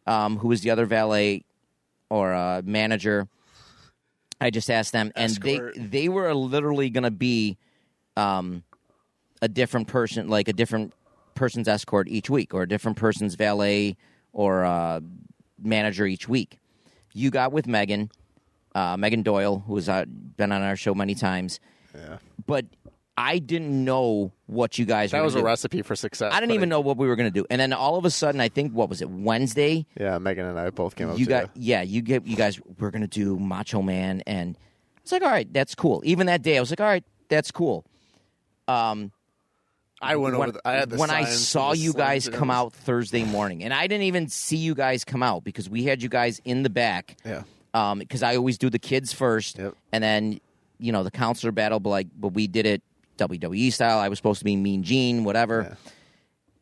um, who was the other valet or uh, manager. I just asked them, and Escort. they they were literally going to be um, a different person, like a different person's escort each week, or a different person's valet or uh, manager each week. You got with Megan, uh, Megan Doyle, who has uh, been on our show many times, Yeah. but I didn't know what you guys. That were was gonna a do. recipe for success. I didn't but even know what we were going to do, and then all of a sudden, I think what was it Wednesday? Yeah, Megan and I both came up you to got yeah you get you guys we're gonna do macho man and it's like all right that's cool even that day i was like all right that's cool um I went when, over. The, I had the when i saw the you guys slings come everything. out thursday morning and i didn't even see you guys come out because we had you guys in the back Yeah. Um because i always do the kids first Yep. and then you know the counselor battle but like but we did it wwe style i was supposed to be mean gene whatever Yeah.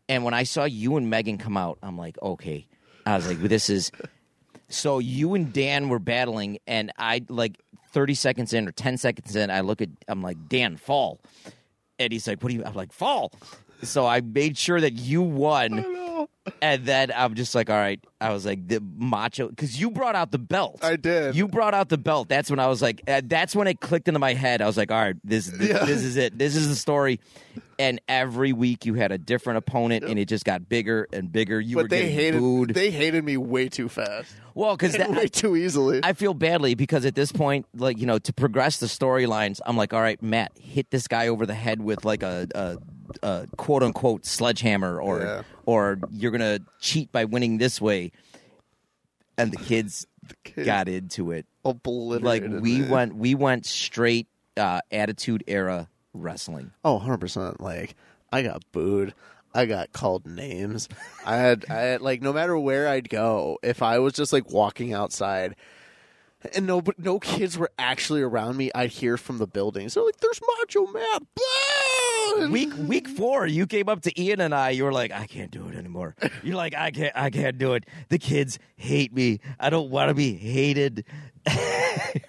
and when I saw you and Megan come out, I'm like, okay. I was like, this is. *laughs* So you and Dan were battling, and I like 30 seconds in or 10 seconds in, I look at, I'm like, Dan, fall. And he's like, what do you? I'm like, fall. So I made sure that you won. And then I'm just like, all right. I was like, the macho, because you brought out the belt. I did. You brought out the belt. That's when I was like, uh, that's when it clicked into my head. I was like, all right, this, this, Yeah. this is it. This is the story. And every week you had a different opponent, and it just got bigger and bigger. You were But they getting hated. booed. They hated me way too fast. well, because way too easily. I feel badly because at this point, like you know, to progress the storylines, I'm like, all right, Matt, hit this guy over the head with like a, a, a quote unquote sledgehammer, or Yeah. or you're gonna cheat by winning this way. And the kids *laughs* kids got into it. Like we went, we went straight uh, attitude era wrestling. Oh, 100 percent. Like I got booed. I got called names. I had, I had like no matter where I'd go, if I was just like walking outside, and no, no kids were actually around me, I'd hear from the buildings. They're like, "There's Macho Man!" *laughs* week week four, you came up to Ian and I. You were like, I can't do it anymore. You're like, I can't, I can't do it. The kids hate me. I don't want to be hated. *laughs*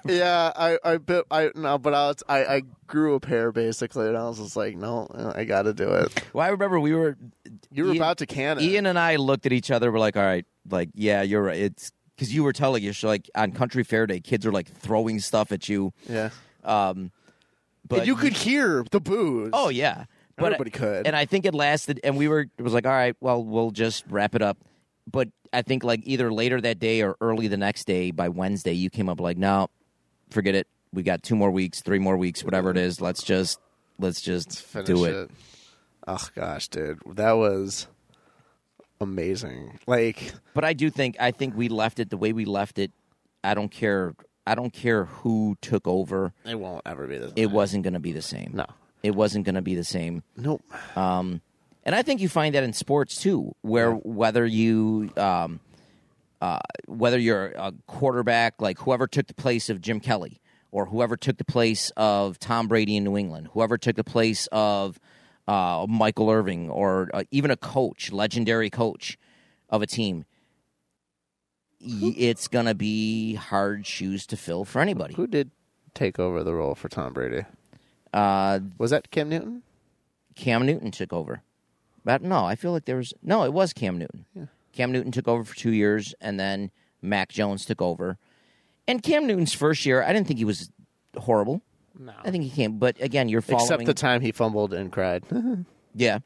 yeah, I I bit I no, but I was, I I grew a pair basically, and I was just like, no, I got to do it. Well, I remember we were. You were Ian- about to can it. Ian and I looked at each other. We're like, all right, like, yeah, you're right. It's because you were telling us like on Country Fair Day, kids are like throwing stuff at you. yeah, Um, but and you could hear the booze. Oh yeah, but Everybody could. And I think it lasted, and we were. It was like, all right, well, we'll just wrap it up. But I think like either later that day or early the next day, by Wednesday, you came up like, no, forget it. We got two more weeks, three more weeks, whatever it is. Let's just let's just finish do it. it. Oh gosh, dude, that was amazing. Like, But I do think I think we left it the way we left it. I don't care. I don't care who took over. it won't ever be this. It wasn't going to be the same. no, It wasn't going to be the same. nope. Um, and I think you find that in sports too, where whether you um, uh, whether you're a quarterback, like whoever took the place of Jim Kelly, or whoever took the place of Tom Brady in New England, whoever took the place of uh, Michael Irvin, or uh, even a coach, legendary coach of a team, it's gonna be hard shoes to fill for anybody. Who did take over the role for Tom Brady? Uh, Was that Cam Newton? Cam Newton took over. But no, I feel like there was no. It was Cam Newton. Yeah. Cam Newton took over for two years, and then Mac Jones took over. And Cam Newton's first year, I didn't think he was horrible. No. I think he came, but again, you're following. Except the time he fumbled and cried. *laughs* yeah,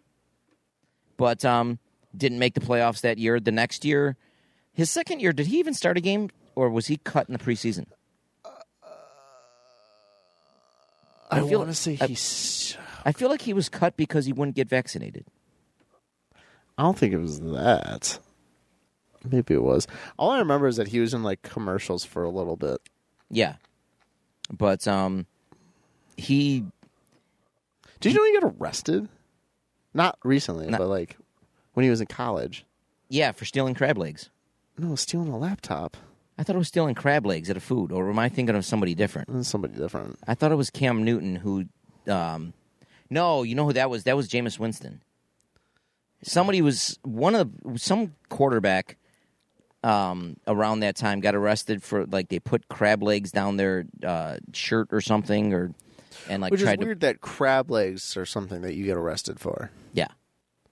but um, didn't make the playoffs that year. The next year, his second year, did he even start a game, or was he cut in the preseason? I, feel- want to say I- he's. I feel like he was cut because he wouldn't get vaccinated. I don't think it was that. Maybe it was. All I remember is that he was in like commercials for a little bit. Yeah, but um, he Did you know he got arrested? Not recently, No. but like when he was in college. yeah for stealing crab legs. No, stealing a laptop. I thought it was stealing crab legs at a food, or am I thinking of somebody different? That's somebody different. I thought it was Cam Newton who. Um, no, you know who that was? That was Jameis Winston. Somebody was one of the, some quarterback um, around that time got arrested for like they put crab legs down their uh, shirt or something, or and like Which is tried to weird that crab legs are something that you get arrested for. yeah.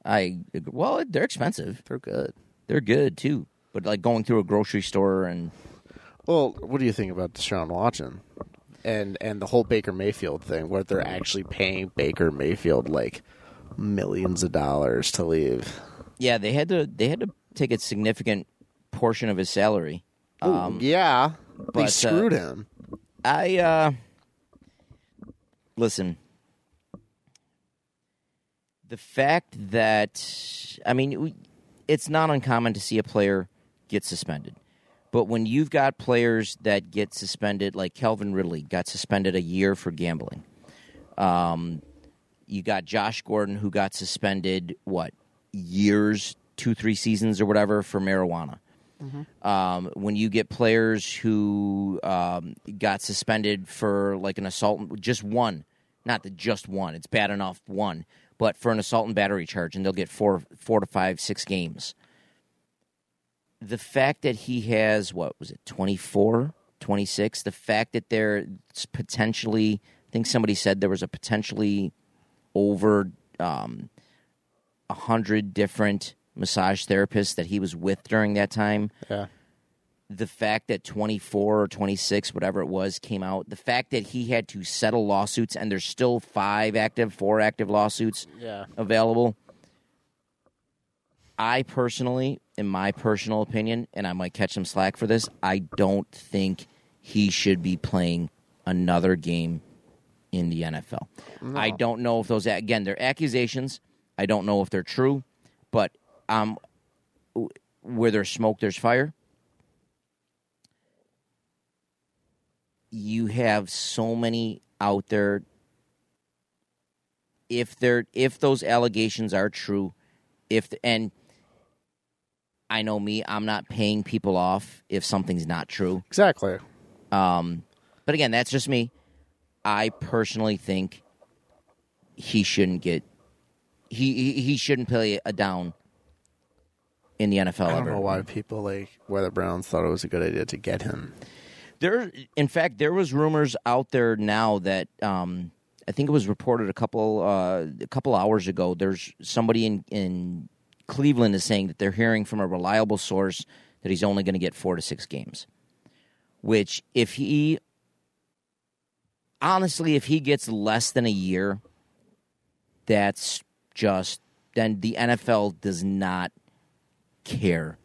I well, they're expensive. They're good. They're good too, but like going through a grocery store and Well, what do you think about Deshaun Watson and and the whole Baker Mayfield thing, where they're actually paying Baker Mayfield like millions of dollars to leave? yeah, they had to they had to take a significant portion of his salary. Um, yeah, they but, uh, screwed him. I uh listen. The fact that I mean, it's not uncommon to see a player get suspended, but when you've got players that get suspended, like Calvin Ridley got suspended a year for gambling. Um, you got Josh Gordon who got suspended what years, two, three seasons or whatever for marijuana um, when you get players who um, got suspended for like an assault, just one, not the just one, it's bad enough one, but for an assault and battery charge, and they'll get four, four to five, six games. The fact that he has what was it, 24, 26, the fact that there's potentially, I think somebody said there was a potentially over um, a hundred different massage therapists that he was with during that time. Yeah, the fact that 24 or 26 whatever it was came out the fact that he had to settle lawsuits and there's still five active four active lawsuits yeah. available i personally in my personal opinion and i might catch some slack for this i don't think he should be playing another game in the nfl i don't know if those again they're accusations. I don't know if they're true but um where there's smoke there's fire. You have so many out there. If they're if those allegations are true if and i know me i'm not paying people off if something's not true Exactly. um but again that's just me i personally think he shouldn't get he he, he shouldn't play a down in the NFL I don't ever. know why people like why the Browns thought it was a good idea to get him. There, in fact, there was rumors out there now that um, I think it was reported a couple uh, a couple hours ago. There's somebody in in Cleveland is saying that they're hearing from a reliable source that he's only going to get four to six games. Which, if he honestly, if he gets less than a year, that's just then the NFL does not care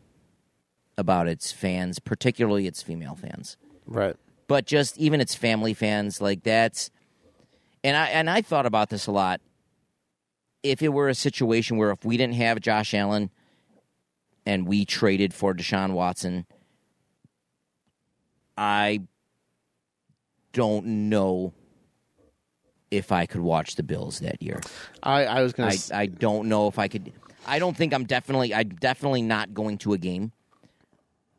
about its fans, particularly its female fans Right. but just even its family fans like that's and I and I thought about this a lot. If it were a situation where if we didn't have Josh Allen and we traded for Deshaun Watson, I don't know if I could watch the Bills that year. I, I was gonna. I, s- I don't know if I could. I don't think I'm definitely. I'm definitely not going to a game,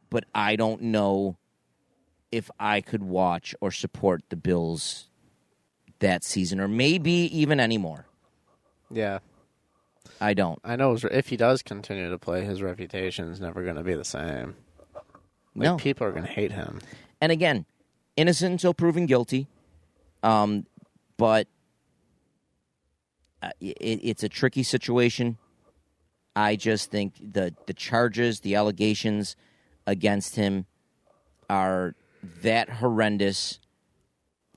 but I don't know if I could watch or support the Bills that season, or maybe even anymore. Yeah, I don't. I know. If he does continue to play, his reputation is never going to be the same. Like, No. people are going to hate him. And again, innocent until proven guilty. Um, but uh, it, it's a tricky situation. I just think the the charges, the allegations against him are that horrendous.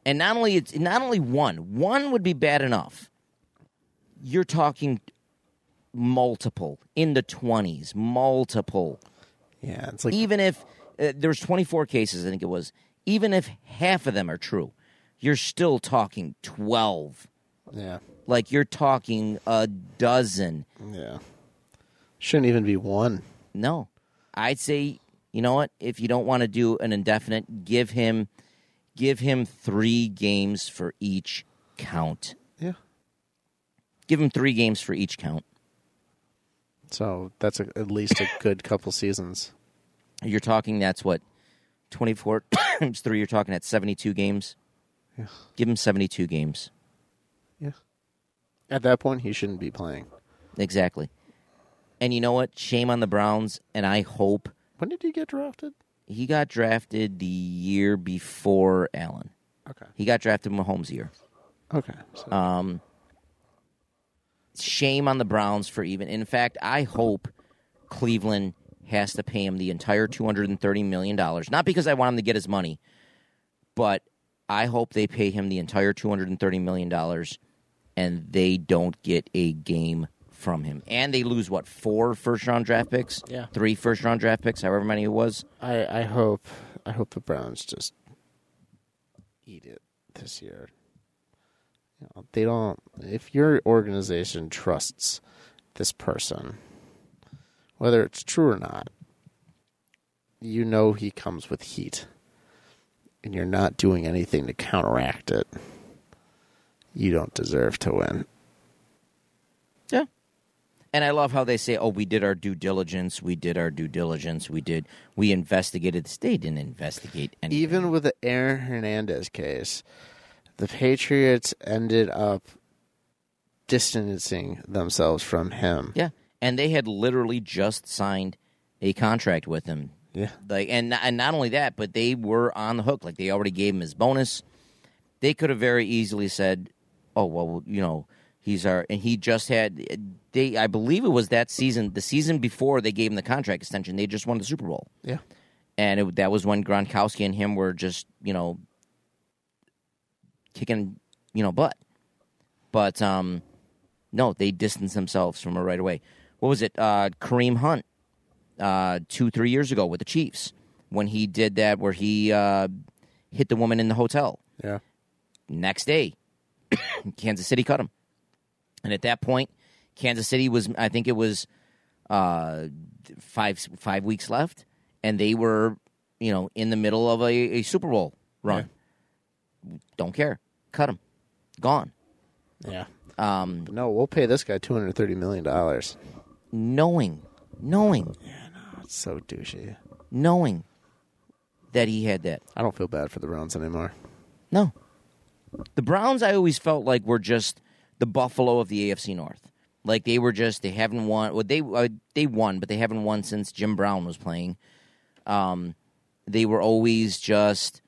And not only it's not only one, one would be bad enough. You're talking multiple in the twenties, multiple Yeah, it's like even if uh, there's 24 cases, I think it was, even if half of them are true, you're still talking 12. yeah, Like you're talking a dozen. yeah. Shouldn't even be one. No, I'd say, you know what? If you don't want to do an indefinite, give him, give him three games for each count. Give him three games for each count. So that's a, at least a good couple seasons. You're talking that's what 24 *coughs* times three. You're talking at 72 games. Yeah. Give him 72 games. Yeah. At that point, he shouldn't be playing. Exactly. And you know what? Shame on the Browns, and I hope When did he get drafted? he got drafted the year before Allen. Okay. He got drafted Mahomes' year. Okay. So, Um, shame on the Browns for even. In fact, I hope Cleveland has to pay him the entire two hundred and thirty million dollars. Not because I want him to get his money, but I hope they pay him the entire two hundred and thirty million dollars, and they don't get a game from him. And they lose what four first round draft picks? Yeah. three first round draft picks, however many it was. I I hope I hope the Browns just eat it this year. They don't. If your organization trusts this person, whether it's true or not, you know he comes with heat, and you're not doing anything to counteract it. You don't deserve to win. Yeah. And I love how they say, "Oh, we did our due diligence. We did our due diligence. We did. We investigated this. They didn't investigate anything. Even with the Aaron Hernandez case, the Patriots ended up distancing themselves from him. yeah, and they had literally just signed a contract with him. Yeah. Like, and and not only that, but they were on the hook. Like they already gave him his bonus. They could have very easily said, "Oh, well, you know." He's our, and he just had. They, I believe it was that season, the season before they gave him the contract extension. They just won the Super Bowl. Yeah. and it, that was when Gronkowski and him were just you know kicking you know butt. But um, no, they distanced themselves from her right away. What was it? Uh, Kareem Hunt, uh, two three years ago with the Chiefs when he did that where he uh, hit the woman in the hotel. Yeah. Next day, *coughs* Kansas City cut him, and at that point, Kansas City was I think it was uh, five five weeks left, and they were you know in the middle of a, a Super Bowl run. Don't care, cut him, gone. Yeah. Um, No, we'll pay this guy two hundred thirty million dollars. knowing, knowing, That's so douchey. knowing that he had that. I don't feel bad for the Browns anymore. No. The Browns, I always felt like were just the Buffalo of the AFC North. Like they were just they haven't won. Well, they uh, they won, but they haven't won since Jim Brown was playing. Um, they were always just,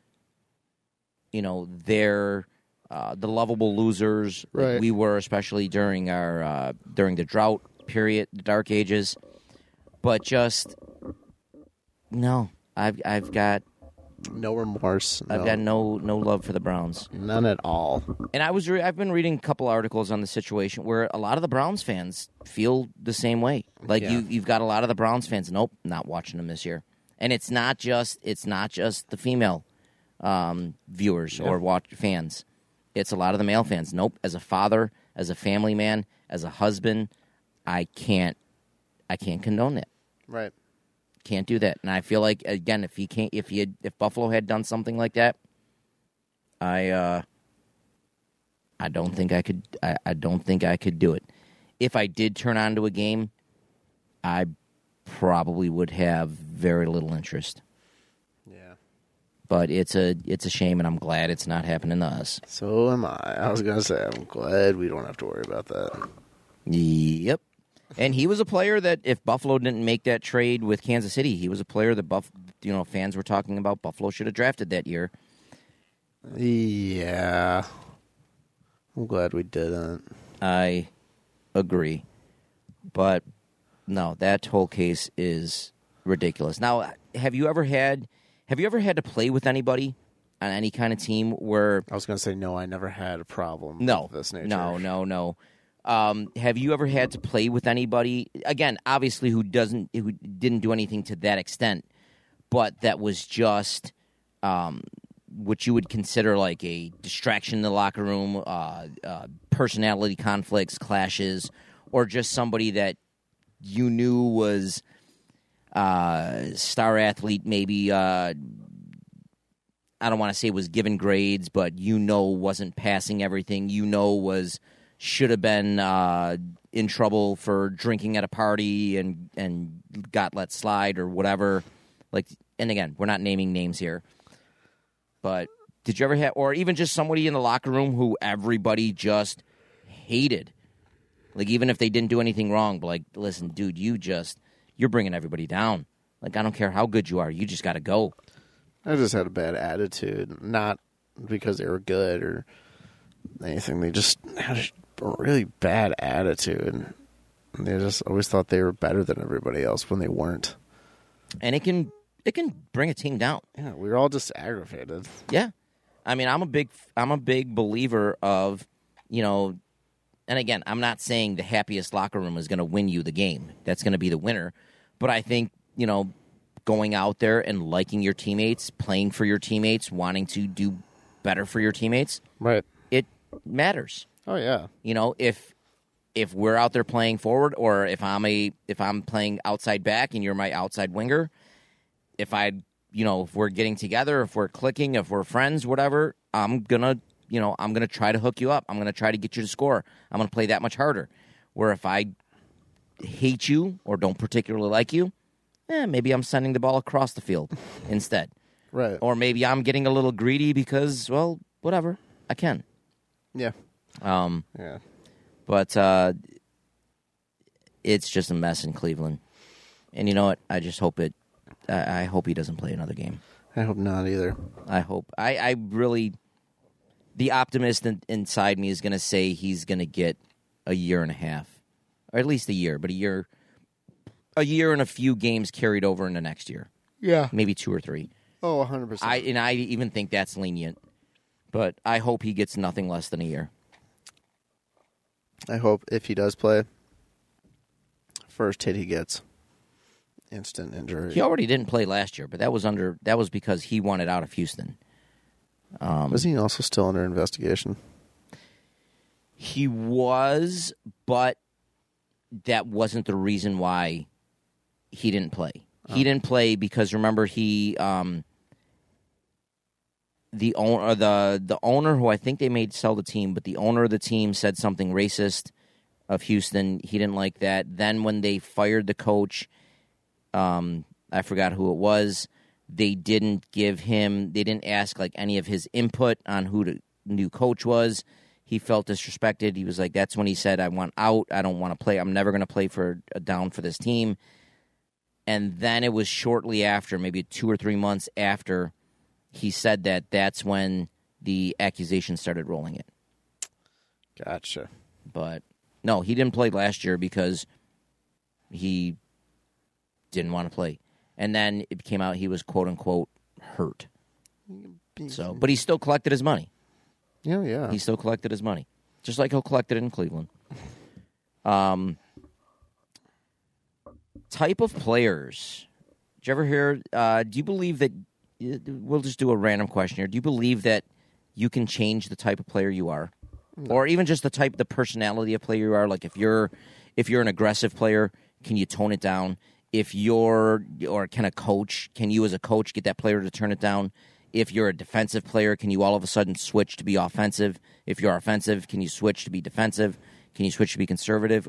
you know, they're uh, the lovable losers. like we were, especially during our uh, during the drought period, the dark ages. But just no, I've I've got No remorse. I've no- got no no love for the Browns. none at all. And I was re- I've been reading a couple articles on the situation where a lot of the Browns fans feel the same way. Like Yeah. you you've got a lot of the Browns fans. Nope, not watching them this year. And it's not just it's not just the female um, viewers or watch fans. It's a lot of the male fans. Nope. As a father, as a family man, as a husband, I can't I can't condone that. Right. Can't do that. And I feel like again, if he can't, if he had, if Buffalo had done something like that, I uh, I don't think I could. I, I don't think I could do it. If I did turn on to a game, I probably would have very little interest. But it's a it's a shame, and I'm glad it's not happening to us. So am I. I was gonna say I'm glad we don't have to worry about that. Yep. And he was a player that if Buffalo didn't make that trade with Kansas City, he was a player that Buff, you know, fans were talking about Buffalo should have drafted that year. Yeah. I'm glad we didn't. I agree. But no, that whole case is ridiculous. Now, have you ever had have you ever had to play with anybody on any kind of team where I was gonna say no. I never had a problem. no, this nature. no, no, no. Um, have you ever had to play with anybody again? Obviously, who doesn't who didn't do anything to that extent, but that was just um, what you would consider like a distraction in the locker room, uh, uh, personality conflicts, clashes, or just somebody that you knew was uh, star athlete, maybe. Uh, I don't want to say was given grades, but you know wasn't passing everything. You know was should have been uh, in trouble for drinking at a party and and got let slide or whatever. Like, and again, we're not naming names here, but did you ever have, or even just somebody in the locker room who everybody just hated? Like, even if they didn't do anything wrong, but like, listen, dude, you just you're bringing everybody down. Like, I don't care how good you are, you just got to go. I just had a bad attitude, not because they were good or anything. They just had a really bad attitude. And they just always thought they were better than everybody else when they weren't. and it can it can bring a team down. Yeah, we were all just aggravated. Yeah, I mean, I'm a big I'm a big believer of you know, and again, I'm not saying the happiest locker room is going to win you the game. That's going to be the winner, but I think you know, going out there and liking your teammates, playing for your teammates, wanting to do better for your teammates, Right. it matters. Oh yeah. You know, if if we're out there playing forward, or if I'm a if I'm playing outside back and you're my outside winger, if I you know if we're getting together, if we're clicking, if we're friends, whatever, I'm gonna you know I'm gonna try to hook you up. I'm gonna try to get you to score. I'm gonna play that much harder. Where if I hate you or don't particularly like you, eh, maybe I'm sending the ball across the field *laughs* instead. Right. Or maybe I'm getting a little greedy because well, whatever, I can. yeah. Um, Yeah. but uh, it's just a mess in Cleveland. And you know what? I just hope it. I, I hope he doesn't play another game. I hope not either. I hope. I, I really. The optimist in, inside me is going to say he's going to get a year and a half, or at least a year, but a year, a year and a few games carried over into next year, Yeah. maybe two or three. Oh, 100%. I and I even think that's lenient, but I hope he gets nothing less than a year. I hope if he does play, first hit he gets, instant injury. He already didn't play last year, but that was under that was because he wanted out of Houston. Um, was he also still under investigation? He was, but that wasn't the reason why he didn't play. He didn't play because remember he um the owner the the owner who I think they made sell the team, but the owner of the team said something racist of Houston. He didn't like that. Then when they fired the coach, um I forgot who it was. They didn't give him they didn't ask like any of his input on who the new coach was. He He felt disrespected. He was like, that's when he said, I want out. I don't want to play. I'm never going to play for a down for this team. And then it was shortly after, maybe two or three months after he said that, that's when the accusation started rolling it. Gotcha. But no, he didn't play last year because he didn't want to play. And then it came out he was quote unquote hurt. So, but he still collected his money. Yeah, yeah. He still collected his money, just like he'll collect it in Cleveland. Um, type of players. Did you ever hear? Uh, do you believe that? We'll just do a random question here. Do you believe that you can change the type of player you are, or even just the type, the personality of player you are? Like if you're, if you're an aggressive player, can you tone it down? If you're, or can a coach, can you as a coach get that player to turn it down? If you're a defensive player, can you all of a sudden switch to be offensive? If you're offensive, can you switch to be defensive? Can you switch to be conservative?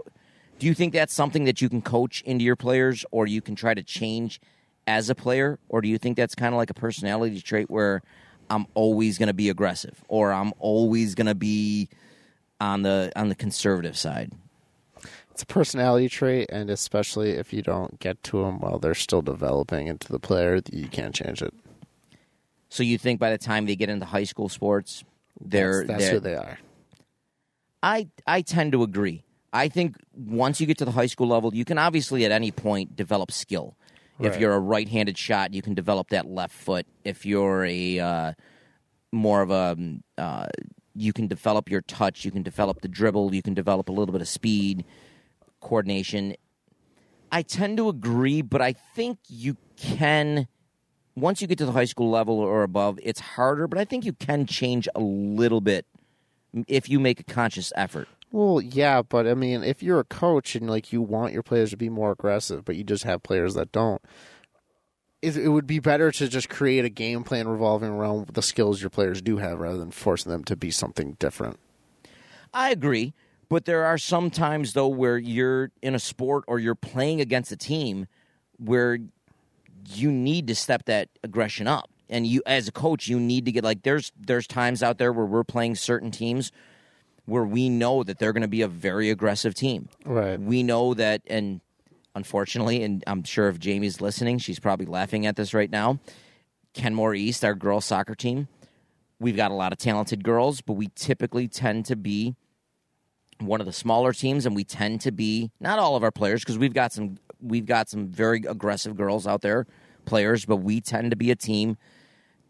Do you think that's something that you can coach into your players or you can try to change as a player? Or do you think that's kind of like a personality trait where I'm always going to be aggressive or I'm always going to be on the on the conservative side? It's a personality trait, and especially if you don't get to them while they're still developing into the player, you can't change it. So you think by the time they get into high school sports, they're that's, that's they're, who they are. I I tend to agree. I think once you get to the high school level, you can obviously at any point develop skill. If you're a right-handed shot, you can develop that left foot. If you're a uh, more of a, um, uh, you can develop your touch. You can develop the dribble. You can develop a little bit of speed, coordination. I tend to agree, but I think you can. Once you get to the high school level or above, it's harder. But I think you can change a little bit if you make a conscious effort. Well, yeah, but I mean, if you're a coach and like you want your players to be more aggressive, but you just have players that don't, it, it would be better to just create a game plan revolving around the skills your players do have, rather than forcing them to be something different. I agree, but there are some times though where you're in a sport or you're playing against a team where you need to step that aggression up. And you as a coach, you need to get like there's there's times out there where we're playing certain teams where we know that they're going to be a very aggressive team. Right. We know that and unfortunately and I'm sure if Jamie's listening, she's probably laughing at this right now. Kenmore East, our girls soccer team, we've got a lot of talented girls, but we typically tend to be one of the smaller teams and we tend to be not all of our players because we've got some we've got some very aggressive girls out there players but we tend to be a team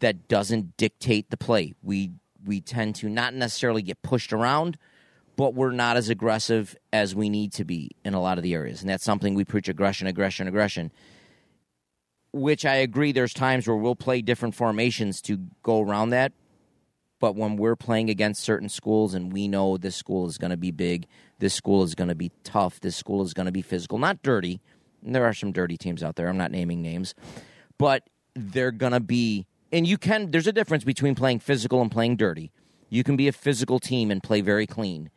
that doesn't dictate the play we we tend to not necessarily get pushed around but we're not as aggressive as we need to be in a lot of the areas and that's something we preach aggression aggression aggression which I agree there's times where we'll play different formations to go around that but when we're playing against certain schools and we know this school is going to be big, this school is going to be tough, this school is going to be physical, not dirty. There are some dirty teams out there. I'm not naming names, but they're to be. And you can. There's a difference between playing physical and playing dirty. You can be a physical team and play very clean,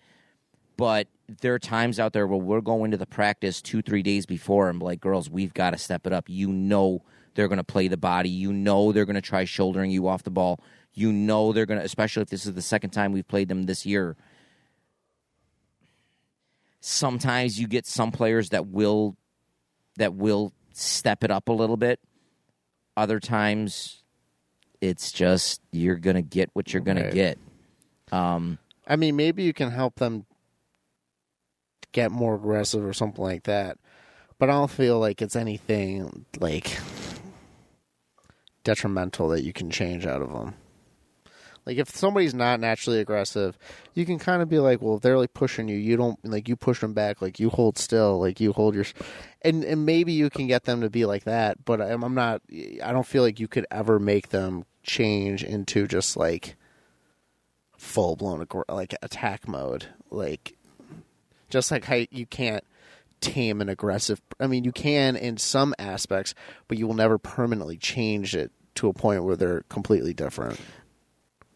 but there are times out there where we're going to the practice two, three days before and like, girls, we've got to step it up. You know they're going to play the body. You know they're going to try shouldering you off the ball. You know they're going to, especially if this is the second time we've played them this year. Sometimes you get some players that will that will step it up a little bit. Other times, it's just you're going to get what you're going Right. to get. Um, I mean, maybe you can help them get more aggressive or something like that. But I don't feel like it's anything like detrimental that you can change out of them. Like if somebody's not naturally aggressive, you can kind of be like, well, if they're like pushing you, you don't like you push them back, like you hold still, like you hold your, and and maybe you can get them to be like that. But I'm, I'm not. I don't feel like you could ever make them change into just like full blown like attack mode. Like just like how you can't tame an aggressive. I mean, you can in some aspects, but you will never permanently change it to a point where they're completely different.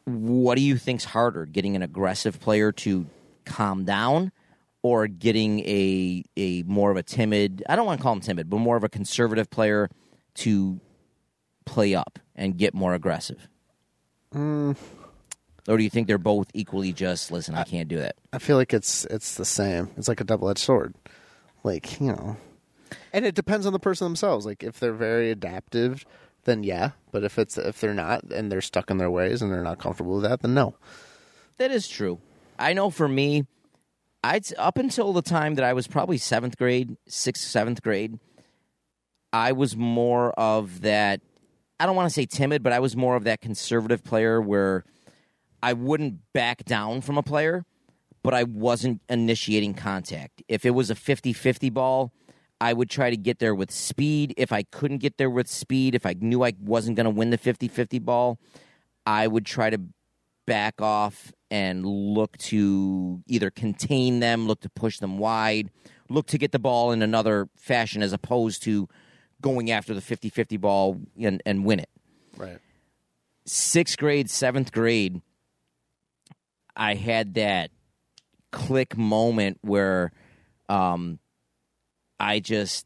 What do you think's harder, getting an aggressive player to calm down, or getting a a more of a timid? I don't want to call him timid, but more of a conservative player to play up and get more aggressive. Mm. or do you think they're both equally just? Listen, I can't do that. I feel like it's it's the same. It's like a double edged sword. Like you know, and it depends on the person themselves. Like if they're very adaptive, then yeah. But if it's if they're not and they're stuck in their ways and they're not comfortable with that, then no. That is true. I know for me, I'd up until the time that I was probably seventh grade, sixth, seventh grade, I was more of that. I don't want to say timid, but I was more of that conservative player where I wouldn't back down from a player, but I wasn't initiating contact. If it was a 50 50 ball, I would try to get there with speed. If I couldn't get there with speed, if I knew I wasn't going to win the 50 50 ball, I would try to back off and look to either contain them, look to push them wide, look to get the ball in another fashion as opposed to going after the 50 50 ball and, and win it. Right. Sixth grade, seventh grade, I had that click moment where um, I just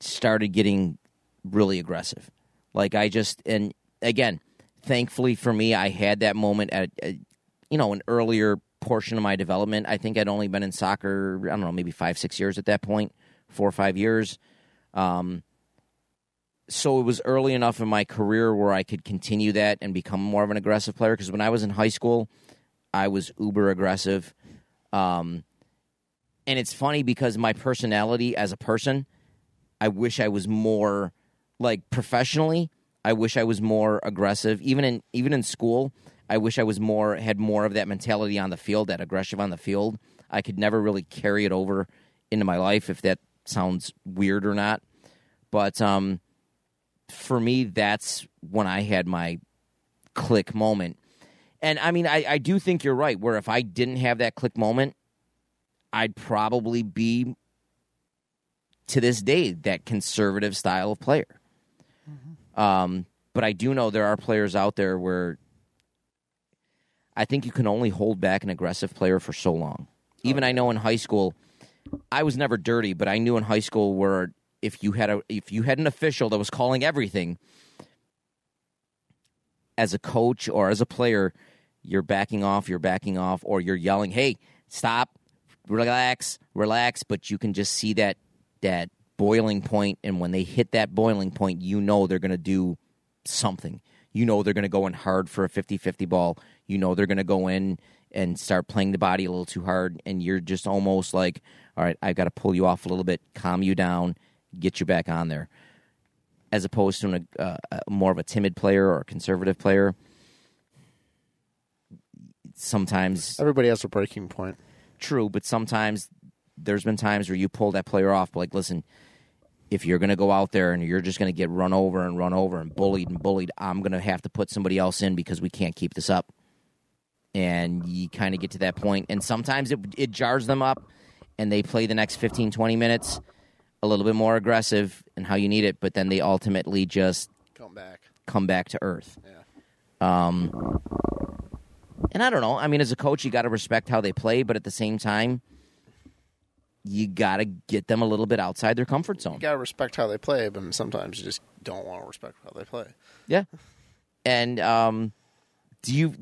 started getting really aggressive. Like I just, and again, thankfully for me, I had that moment at, at you know an earlier portion of my development. I think I'd only been in soccer, I don't know, maybe five, six years at that point, four or five years. Um, so it was early enough in my career where I could continue that and become more of an aggressive player. Because when I was in high school, I was uber aggressive. Um, and it's funny because my personality as a person, I wish I was more like professionally. I wish I was more aggressive. Even in even in school, I wish I was more had more of that mentality on the field, that aggressive on the field. I could never really carry it over into my life, if that sounds weird or not. But um, for me, that's when I had my click moment. And I mean, I, I do think you're right. Where if I didn't have that click moment, I'd probably be to this day that conservative style of player. Um, but I do know there are players out there where I think you can only hold back an aggressive player for so long. Even I know in high school, I was never dirty, but I knew in high school where if you had a if you had an official that was calling everything as a coach or as a player, you're backing off, you're backing off, or you're yelling, "Hey, stop, relax, relax." But you can just see that that boiling point, and when they hit that boiling point, you know they're going to do something. You know they're going to go in hard for a 50-50 ball. You know they're going to go in and start playing the body a little too hard, and you're just almost like, "All right, I've got to pull you off a little bit, calm you down, get you back on there." As opposed to an, uh, more of a timid player or a conservative player, sometimes Everybody has a breaking point. True, but sometimes there's been times where you pull that player off. But like, listen, if you're going to go out there and you're just going to get run over and run over and bullied and bullied, I'm going to have to put somebody else in because we can't keep this up. And you kind of get to that point, and sometimes it, it jars them up, and they play the next 15, 20 minutes a little bit more aggressive and how you need it, but then they ultimately just Come back. come back to earth. Yeah. Um, and I don't know. I mean, as a coach, you got to respect how they play, but at the same time, you got to get them a little bit outside their comfort zone. You gotta respect how they play, but sometimes you just don't want to respect how they play. Yeah. And um, do you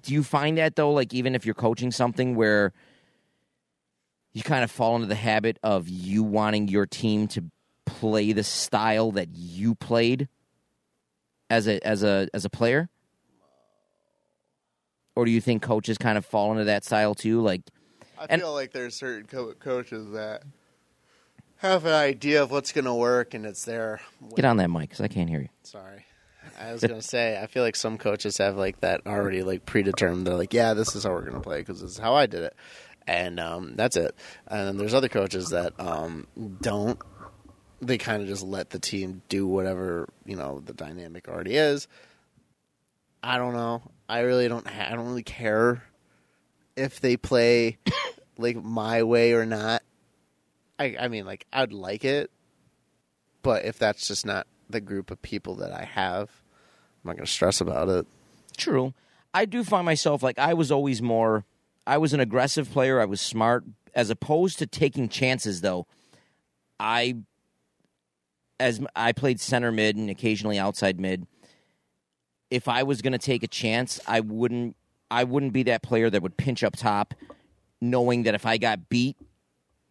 do you find that though? Like, even if you're coaching something where you kind of fall into the habit of you wanting your team to play the style that you played as a as a as a player, or do you think coaches kind of fall into that style too? Like, I And- feel like there's certain co- coaches that have an idea of what's going to work, and it's there. get on that mic because I can't hear you. Sorry. I was gonna say, I feel like some coaches have like that already like predetermined. They're like, yeah, this is how we're gonna play because this is how I did it, and um, that's it. And then there's other coaches that um, don't. They kind of just let the team do whatever you know the dynamic already is. I don't know. I really don't. Ha- I don't really care if they play *coughs* like my way or not. I I mean, like I'd like it, but if that's just not the group of people that I have, I'm not going to stress about it. True. I do find myself like I was always more I was an aggressive player, I was smart as opposed to taking chances though. I as I played center mid and occasionally outside mid. If I was going to take a chance, I wouldn't I wouldn't be that player that would pinch up top, knowing that if I got beat,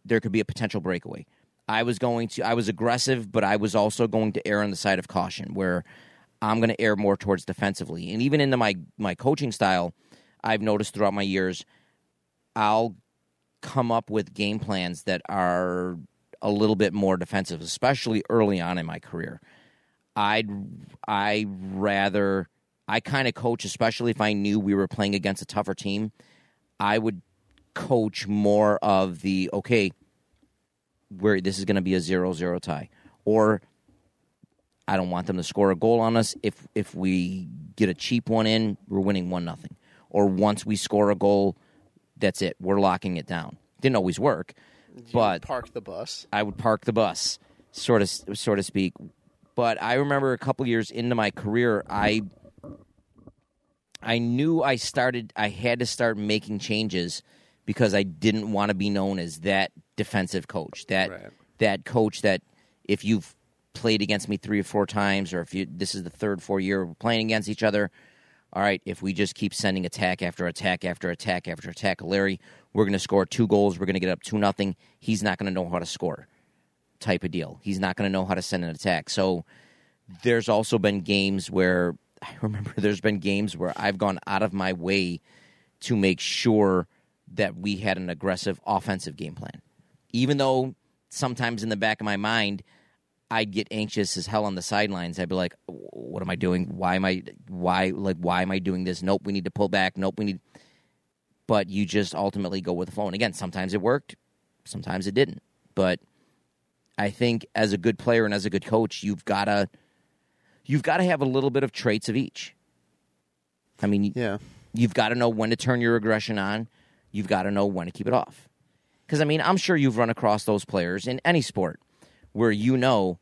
there could be a potential breakaway. I was going to, I was aggressive, but I was also going to err on the side of caution, where I'm going to err more towards defensively. And even into my my coaching style, I've noticed throughout my years, I'll come up with game plans that are a little bit more defensive, especially early on in my career. I'd I rather I kind of coach, especially if I knew we were playing against a tougher team. I would coach more of the okay, where this is going to be a zero-zero tie, or I don't want them to score a goal on us. If if we get a cheap one in, we're winning one nothing. Or once we score a goal, that's it. We're locking it down. Didn't always work, but park the bus. I would park the bus, sort of, sort of speak. But I remember a couple years into my career, I I knew I started. I had to start making changes because I didn't want to be known as that defensive coach, that Right. that coach that if you've played against me three or four times, or if you this is the third, four year we're playing against each other. All right, if we just keep sending attack after attack after attack after attack, Larry, we're going to score two goals. We're going to get up two nothing. He's not going to know how to score, type of deal. He's not going to know how to send an attack. So there's also been games where I remember *laughs* there's been games where I've gone out of my way to make sure that we had an aggressive offensive game plan. Even though sometimes in the back of my mind I'd get anxious as hell on the sidelines. I'd be like, "What am I doing? Why am I? Why like why am I doing this? Nope, we need to pull back. Nope, we need." But you just ultimately go with the flow. And again, sometimes it worked, sometimes it didn't. But I think as a good player and as a good coach, you've gotta you've got to have a little bit of traits of each. I mean, Yeah. you've got to know when to turn your aggression on. You've got to know when to keep it off. Because I mean, I'm sure you've run across those players in any sport where you know,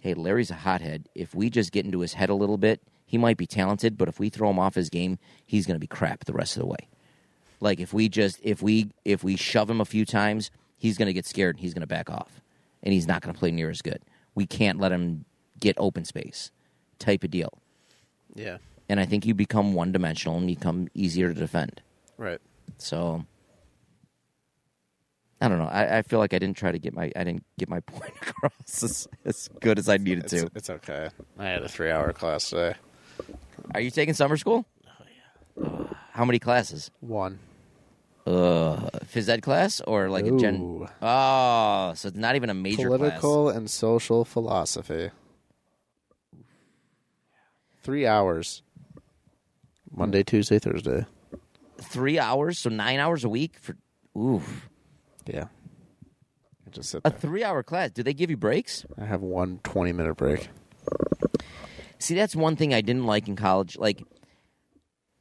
hey, Larry's a hothead. If we just get into his head a little bit, he might be talented, but if we throw him off his game, he's going to be crap the rest of the way. Like if we just if we if we shove him a few times, he's going to get scared and he's going to back off, and he's not going to play near as good. We can't let him get open space, type of deal. Yeah. And I think you become one dimensional and become easier to defend. Right. So I don't know. I, I feel like I didn't try to get my I didn't get my *laughs* point across as, as good as I needed It's, to. it's okay. I had a three hour class today. Are you taking summer school? Oh yeah. How many classes? One. Uh, phys ed class or like a gen? Ooh. Oh, so it's not even a major class. Political and social philosophy. Three hours. Monday, Tuesday, Thursday. Three hours, so nine hours a week for. Oof, Yeah. I just sit a there. three-hour class. Do they give you breaks? I have one 20 minute break. See, that's one thing I didn't like in college. Like,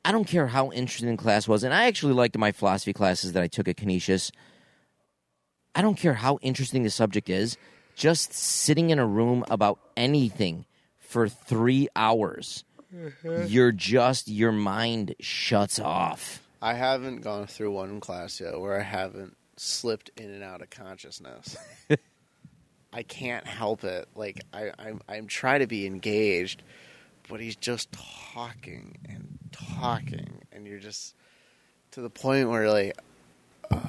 I don't care how interesting the class was, and I actually liked my philosophy classes that I took at Canisius. I don't care how interesting the subject is. Just sitting in a room about anything for three hours, mm-hmm. you're just your mind shuts off. I haven't gone through one class yet where I haven't slipped in and out of consciousness. *laughs* I can't help it. Like I, I'm, I'm trying to be engaged, but he's just talking and talking, and you're just to the point where like, uh,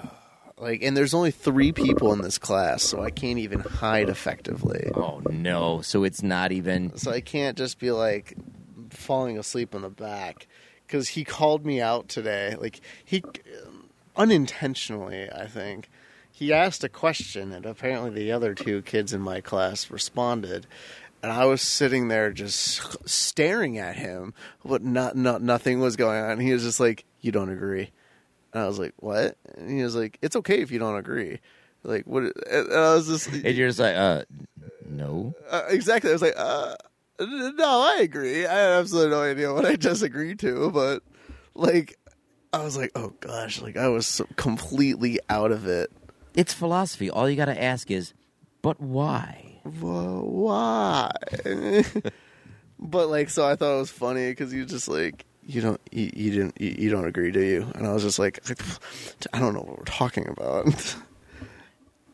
like, and there's only three people in this class, so I can't even hide effectively. Oh no! So it's not even. So I can't just be like falling asleep on the back because he called me out today. Like he unintentionally, I think. He asked a question, and apparently the other two kids in my class responded. And I was sitting there just staring at him, but not, not nothing was going on. He was just like, "You don't agree," and I was like, "What?" And he was like, "It's okay if you don't agree." Like what? And I was just And you're just like, uh, no. uh, exactly. I was like, uh, no, I agree. I have absolutely no idea what I just agreed to, but like, I was like, oh gosh, like I was so completely out of it. It's philosophy. All you got to ask is, but why? Why? *laughs* but like, so I thought it was funny because you just like. You don't, you, you didn't, you, you don't agree, do you? And I was just like, I don't know what we're talking about. *laughs*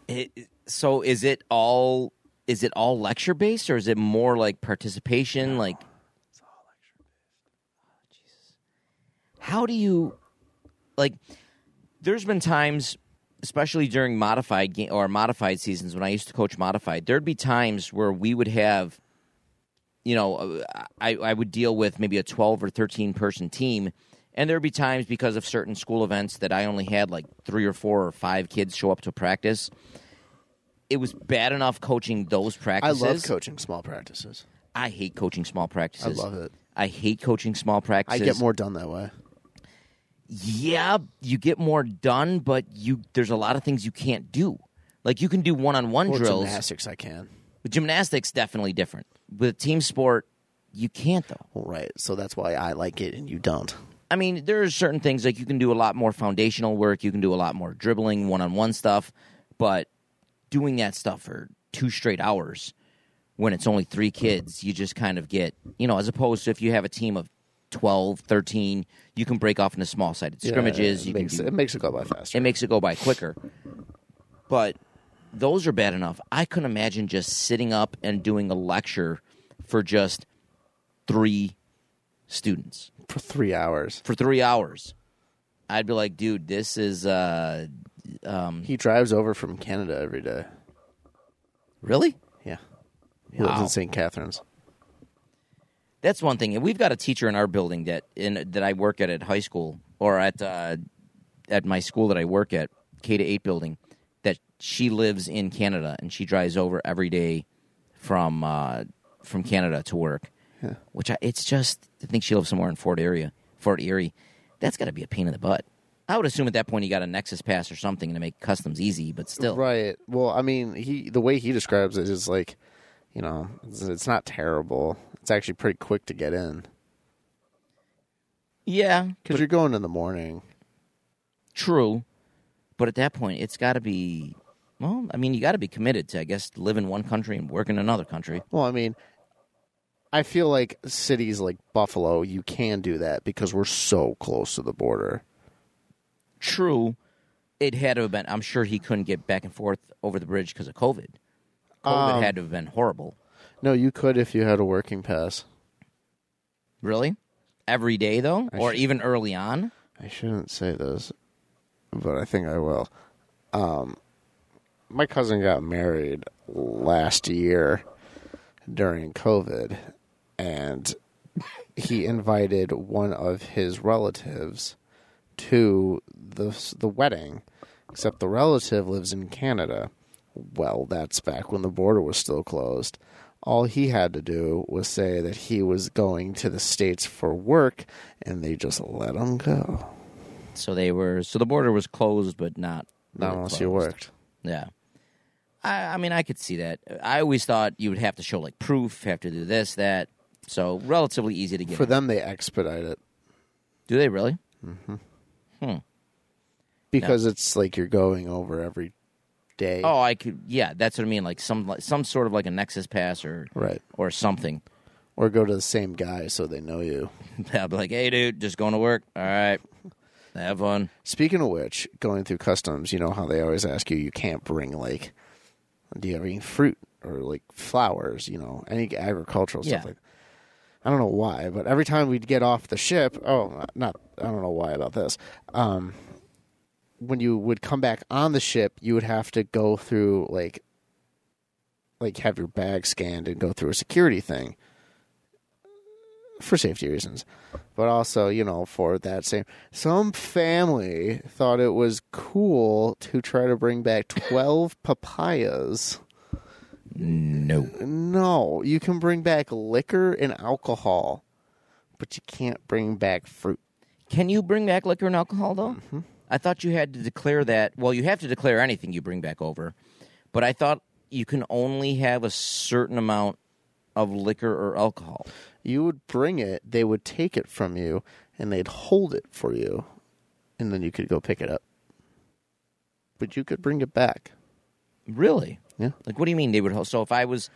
It, so is it all is it all lecture based or is it more like participation like it's all lecture based. Oh, Jesus, how do you like? There's been times, especially during modified game or modified seasons when I used to coach modified. There'd be times where we would have, you know, I I would deal with maybe a 12 or 13 person team. And there'd be times because of certain school events that I only had like three or four or five kids show up to practice. It was bad enough coaching those practices. I love coaching small practices. I hate coaching small practices. I love it. I hate coaching small practices. I get more done that way. Yeah, you get more done, but you there's a lot of things you can't do. Like you can do one-on-one drills. gymnastics, I can. With gymnastics, definitely different. With team sport, you can't though. Well, right. So that's why I like it and you don't. I mean, there are certain things like you can do a lot more foundational work. You can do a lot more dribbling, one-on-one stuff, but doing that stuff for two straight hours when it's only three kids, you just kind of get, you know, as opposed to if you have a team of 12, 13, you can break off into small-sided scrimmages. Yeah, you it, makes, can do, it makes it go by faster. it makes it go by quicker. But those are bad enough. I couldn't imagine just sitting up and doing a lecture for just three students for three hours. for three hours. I'd be like, dude, this is uh, um, He drives over from Canada every day. really. Yeah. He lives in St. Catharines. That's one thing. And we've got a teacher in our building that in that I work at at high school or at uh, at my school that I work at, K to eight building. That she lives in Canada and she drives over every day from uh, from Canada to work. Yeah. Which I, it's just I think she lives somewhere in Fort area, Fort Erie. That's got to be a pain in the butt. I would assume at that point you got a Nexus pass or something to make customs easy, but still, Right. Well, I mean, he the way he describes it is like, you know, it's, it's not terrible. It's actually pretty quick to get in yeah, because you're going in the morning. True, but at that point, it's got to be. Well, I mean, you got to be committed to, I guess, live in one country and work in another country. Well, I mean, I feel like cities like Buffalo, you can do that because we're so close to the border. True, it had to have been. I'm sure he couldn't get back and forth over the bridge because of COVID. COVID Um, had to have been horrible. No, you could if you had a working pass. Really, every day though, I or should- even early on. I shouldn't say this, but I think I will. Um, my cousin got married last year during COVID, and he invited one of his relatives to the the wedding. Except the relative lives in Canada. Well, that's back when the border was still closed. All he had to do was say that he was going to the states for work, and they just let him go. So they were. So the border was closed, but not. Not really unless you worked. Yeah. I, I mean, I could see that. I always thought you would have to show like proof, have to do this, that. So relatively easy to get. For in. them, they expedite it Do they really? Hmm. because it's like you're going over every day. Oh, I could. Yeah, that's what I mean. Like some, some sort of like a Nexus pass or Right. or something. Or go to the same guy so they know you. *laughs* I'll be like, hey, dude, just going to work. All right, have fun. Speaking of which, going through customs, you know how they always ask you, you can't bring like, do you have any fruit or like flowers, you know, any agricultural Yeah. stuff like I don't know why, but every time we'd get off the ship, oh, not, I don't know why about this. Um, when you would come back on the ship, you would have to go through like, like have your bag scanned and go through a security thing for safety reasons, but also you know for that same. Some family thought it was cool to try to bring back twelve *laughs* papayas. No, No, you can bring back liquor and alcohol, but you can't bring back fruit. can you bring back liquor and alcohol though? Mm-hmm. I thought you had to declare that. Well, you have to declare anything you bring back over, but I thought you can only have a certain amount of liquor or alcohol. You would bring it, they would take it from you, and they'd hold it for you, and then you could go pick it up. But you could bring it back. Really? Yeah. Like, what do you mean they would? ho- So if I was,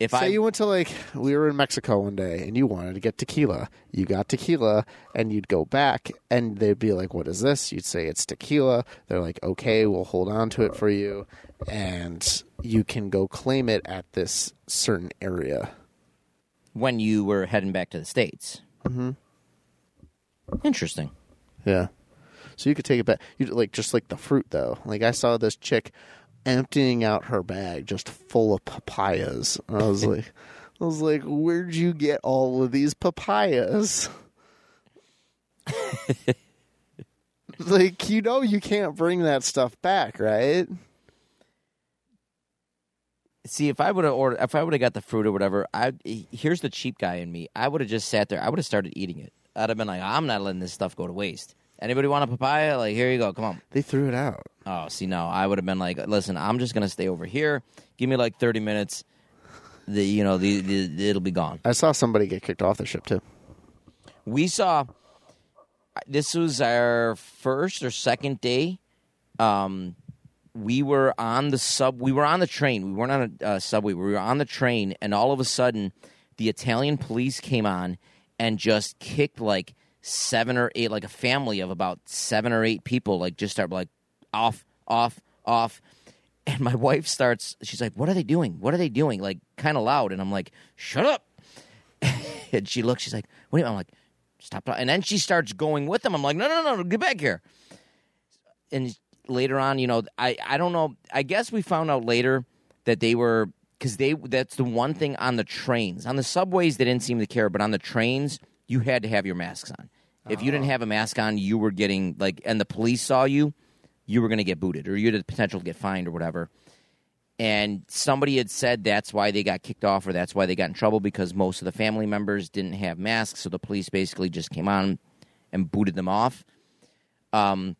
if Say I you went to like we were in Mexico one day and you wanted to get tequila. You got tequila and you'd go back and they'd be like, "What is this?" You'd say it's tequila. They're like, "Okay, we'll hold on to it for you." And you can go claim it at this certain area. when you were heading back to the states. Mm-hmm. Interesting. Yeah. So you could take it back. You like just like the fruit though. Like I saw this chick emptying out her bag just full of papayas. And I was *laughs* like, I was like, where'd you get all of these papayas? *laughs* like you know you can't bring that stuff back, right? See, if I would have ordered, if I would have got the fruit or whatever, I here's the cheap guy in me. I would have just sat there. I would have started eating it. I'd have been like, I'm not letting this stuff go to waste. Anybody want a papaya? Like, here you go. Come on. They threw it out. Oh, see, no, I would have been like, listen, I'm just gonna stay over here. Give me like 30 minutes. The you know the, the it'll be gone. I saw somebody get kicked off the ship too. We saw. This was our first or second day. Um, we were on the sub. We were on the train. We weren't on a uh, subway. We were on the train, and all of a sudden, the Italian police came on and just kicked like seven or eight, like a family of about seven or eight people, like just start like off, off, off. *laughs* And my wife starts. She's like, "What are they doing? What are they doing?" Like kind of loud, and I'm like, "Shut up!" *laughs* and she looks. She's like, "What?" Do you? I'm like, "Stop!" And then she starts going with them. I'm like, "No, no, no, get back here!" And later on, you know, I I don't know. I guess we found out later that they were because they that's the one thing on the trains on the subways they didn't seem to care, but on the trains you had to have your masks on. If you didn't have a mask on, you were getting like, and the police saw you, you were going to get booted, or you had the potential to get fined or whatever. And somebody had said that's why they got kicked off, or that's why they got in trouble because most of the family members didn't have masks, so the police basically just came on and booted them off. Um,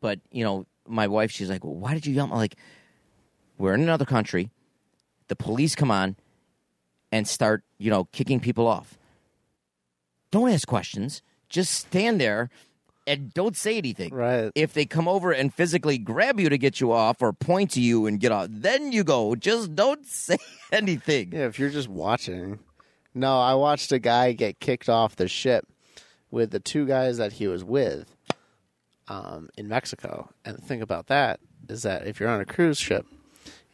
but you know, my wife, she's like, well, "Why did you yell?" I'm like, "We're in another country. The police come on and start, you know, kicking people off. Don't ask questions. Just stand there and don't say anything. Right. If they come over and physically grab you to get you off or point to you and get off, then you go. Just don't *laughs* say anything. Yeah, if you're just watching. No, I watched a guy get kicked off the ship with the two guys that he was with um, in Mexico. And the thing about that is that if you're on a cruise ship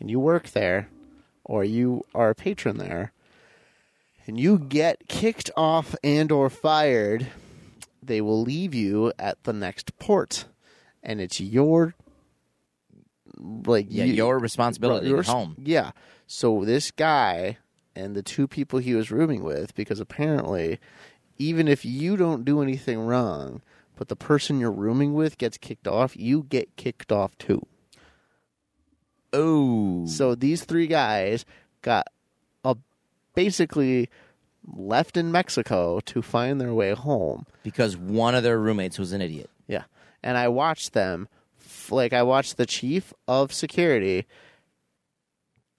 and you work there or you are a patron there and you get kicked off and or fired, they will leave you at the next port. And it's your like Yeah, you- your responsibility your at home. Yeah. So this guy and the two people he was rooming with, because apparently, even if you don't do anything wrong, but the person you're rooming with gets kicked off, you get kicked off too. Oh, So these three guys got basically left in Mexico to find their way home. because one of their roommates was an idiot. Yeah. And I watched them, like, I watched the chief of security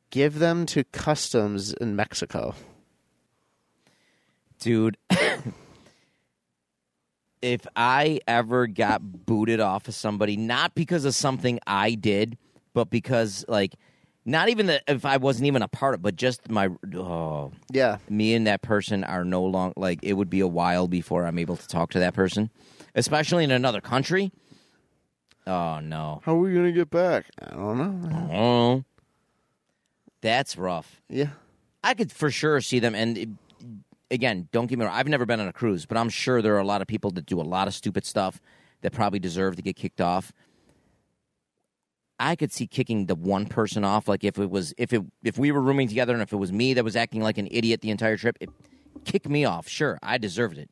give them to customs in Mexico. dude *coughs* if i ever got booted off of somebody not because of something i did but because like not even that if i wasn't even a part of but just my oh Yeah. me and that person are no long like it would be a while before i'm able to talk to that person especially in another country oh no How are we going to get back? I don't know. oh that's rough Yeah. I could for sure see them. And it- again, don't get me wrong. I've never been on a cruise, but I'm sure there are a lot of people that do a lot of stupid stuff that probably deserve to get kicked off. I could see kicking the one person off. Like if it was if it if we were rooming together and if it was me that was acting like an idiot the entire trip, it, kick me off. Sure, I deserved it.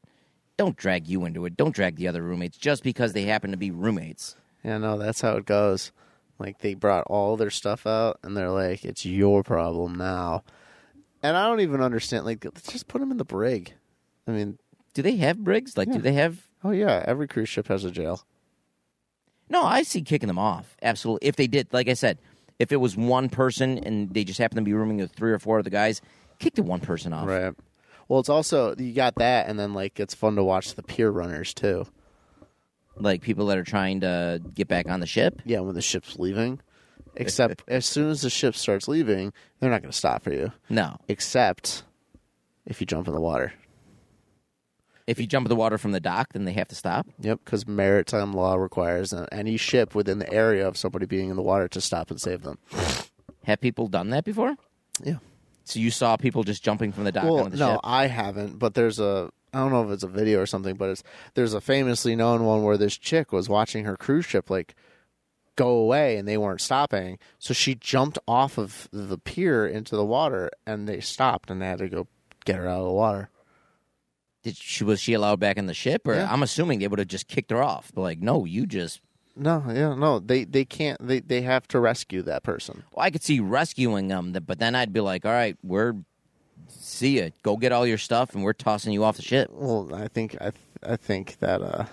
Don't drag you into it. Don't drag the other roommates just because they happen to be roommates. Yeah, no, that's how it goes. Like, they brought all their stuff out, and they're like, it's your problem now. And I don't even understand. Like, let's just put them in the brig. I mean, Do they have brigs? Like, Yeah. do they have oh, yeah, every cruise ship has a jail. No, I see kicking them off. Absolutely. If they did, like I said, if it was one person and they just happened to be rooming with three or four other guys, kick the one person off. Right. Well, it's also, you got that, and then, like, it's fun to watch the pier runners, too. Like people that are trying to get back on the ship. Yeah, when the ship's leaving. Except *laughs* as soon as the ship starts leaving, they're not going to stop for you. No. Except if you jump in the water. If you jump in the water from the dock, then they have to stop. Yep, because maritime law requires any ship within the area of somebody being in the water to stop and save them. Have people done that before? Yeah. So you saw people just jumping from the dock Well, onto the no, ship? I haven't, but there's a. I don't know if it's a video or something, but it's there's a famously known one where this chick was watching her cruise ship like go away and they weren't stopping, so she jumped off of the pier into the water and they stopped and they had to go get her out of the water. Did she was she allowed back in the ship, or Yeah. I'm assuming they would have just kicked her off. But like, no, you just. No, yeah, no, they they can't. They they have to rescue that person. Well, I could see rescuing them, but then I'd be like, all right, we're see ya, go get all your stuff, and we're tossing you off the ship. Well, I think I th- I think that uh,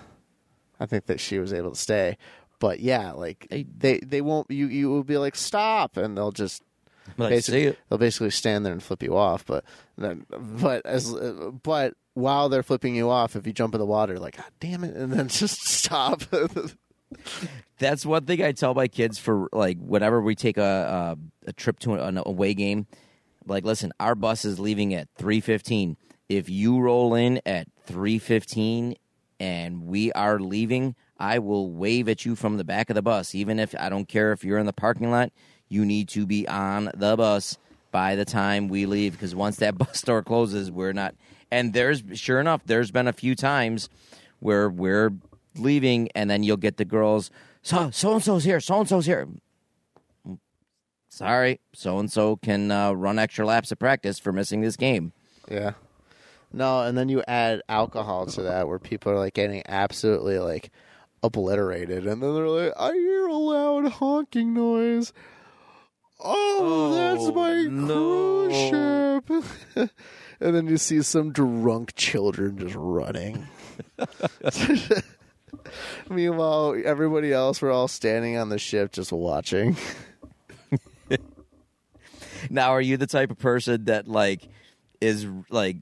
I think that she was able to stay, but yeah, like They- they they won't. You you will be like stop, and they'll just Like, basically see they'll basically stand there and flip you off. But then, but as uh, but while they're flipping you off, if you jump in the water, like God damn it, and then *laughs* just stop. That's one thing I tell my kids for like whenever we take a a, a trip to an away game. Like, listen, our bus is leaving at three fifteen. If you roll in at three fifteen and we are leaving, I will wave at you from the back of the bus. Even if I don't care if you're in the parking lot, you need to be on the bus by the time we leave. Because once that *laughs* bus door closes, we're not. And there's sure enough, there's been a few times where we're leaving, and then you'll get the girls. So so and so's here. So and so's here. Sorry, so and so can uh, run extra laps of practice for missing this game. Yeah. No, and then you add alcohol to that where people are like getting absolutely like obliterated and then they're like, I hear a loud honking noise. Oh, that's Oh, my no. cruise ship. *laughs* and then you see some drunk children just running. *laughs* Meanwhile, everybody else were all standing on the ship just watching. *laughs* Now, are you the type of person that like is like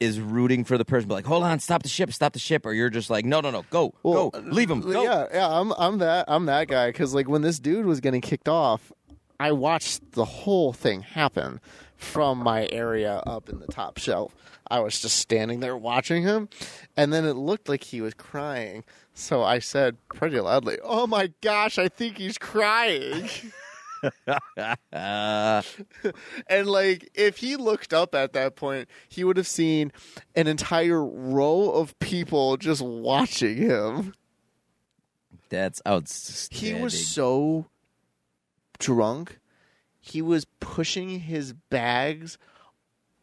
is rooting for the person, but like, hold on, stop the ship, stop the ship, or you're just like, no, no, no, go, go, leave him, go. Yeah, yeah, I'm I'm that I'm that guy because like when this dude was getting kicked off, I watched the whole thing happen from my area up in the top shelf. I was just standing there watching him, and then it looked like he was crying. So I said pretty loudly, "Oh my gosh, I think he's crying." *laughs* And like, if he looked up at that point, he would have seen an entire row of people just watching him. that's outstanding. He was so drunk, he was pushing his bags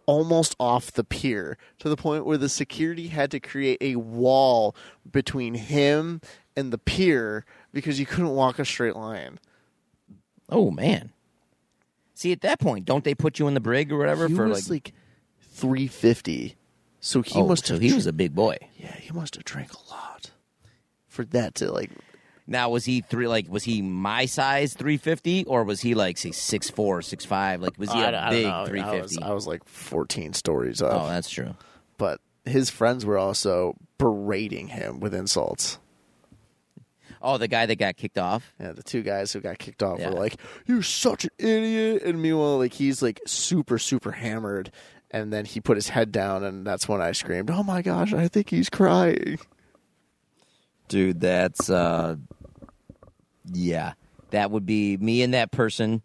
almost off the pier to the point where the security had to create a wall between him and the pier because you couldn't walk a straight line. Oh man. See, at that point, don't they put you in the brig or whatever he for was like? like, 350. So he oh, must so have he was a big boy. Yeah, he must have drank a lot for that to like. Now, was he three? Like, was he my size, three fifty, or was he like say six four, six five? Like, was he I- a I big know. three I was. I was like 14 stories up, Oh, that's true. but his friends were also berating him with insults. Oh, the guy that got kicked off. Yeah, the two guys who got kicked off Yeah. were like, "You're such an idiot," and meanwhile, like he's like super, super hammered. And then he put his head down, and that's when I screamed, "Oh my gosh, I think he's crying!" Dude, that's uh, yeah, that would be me and that person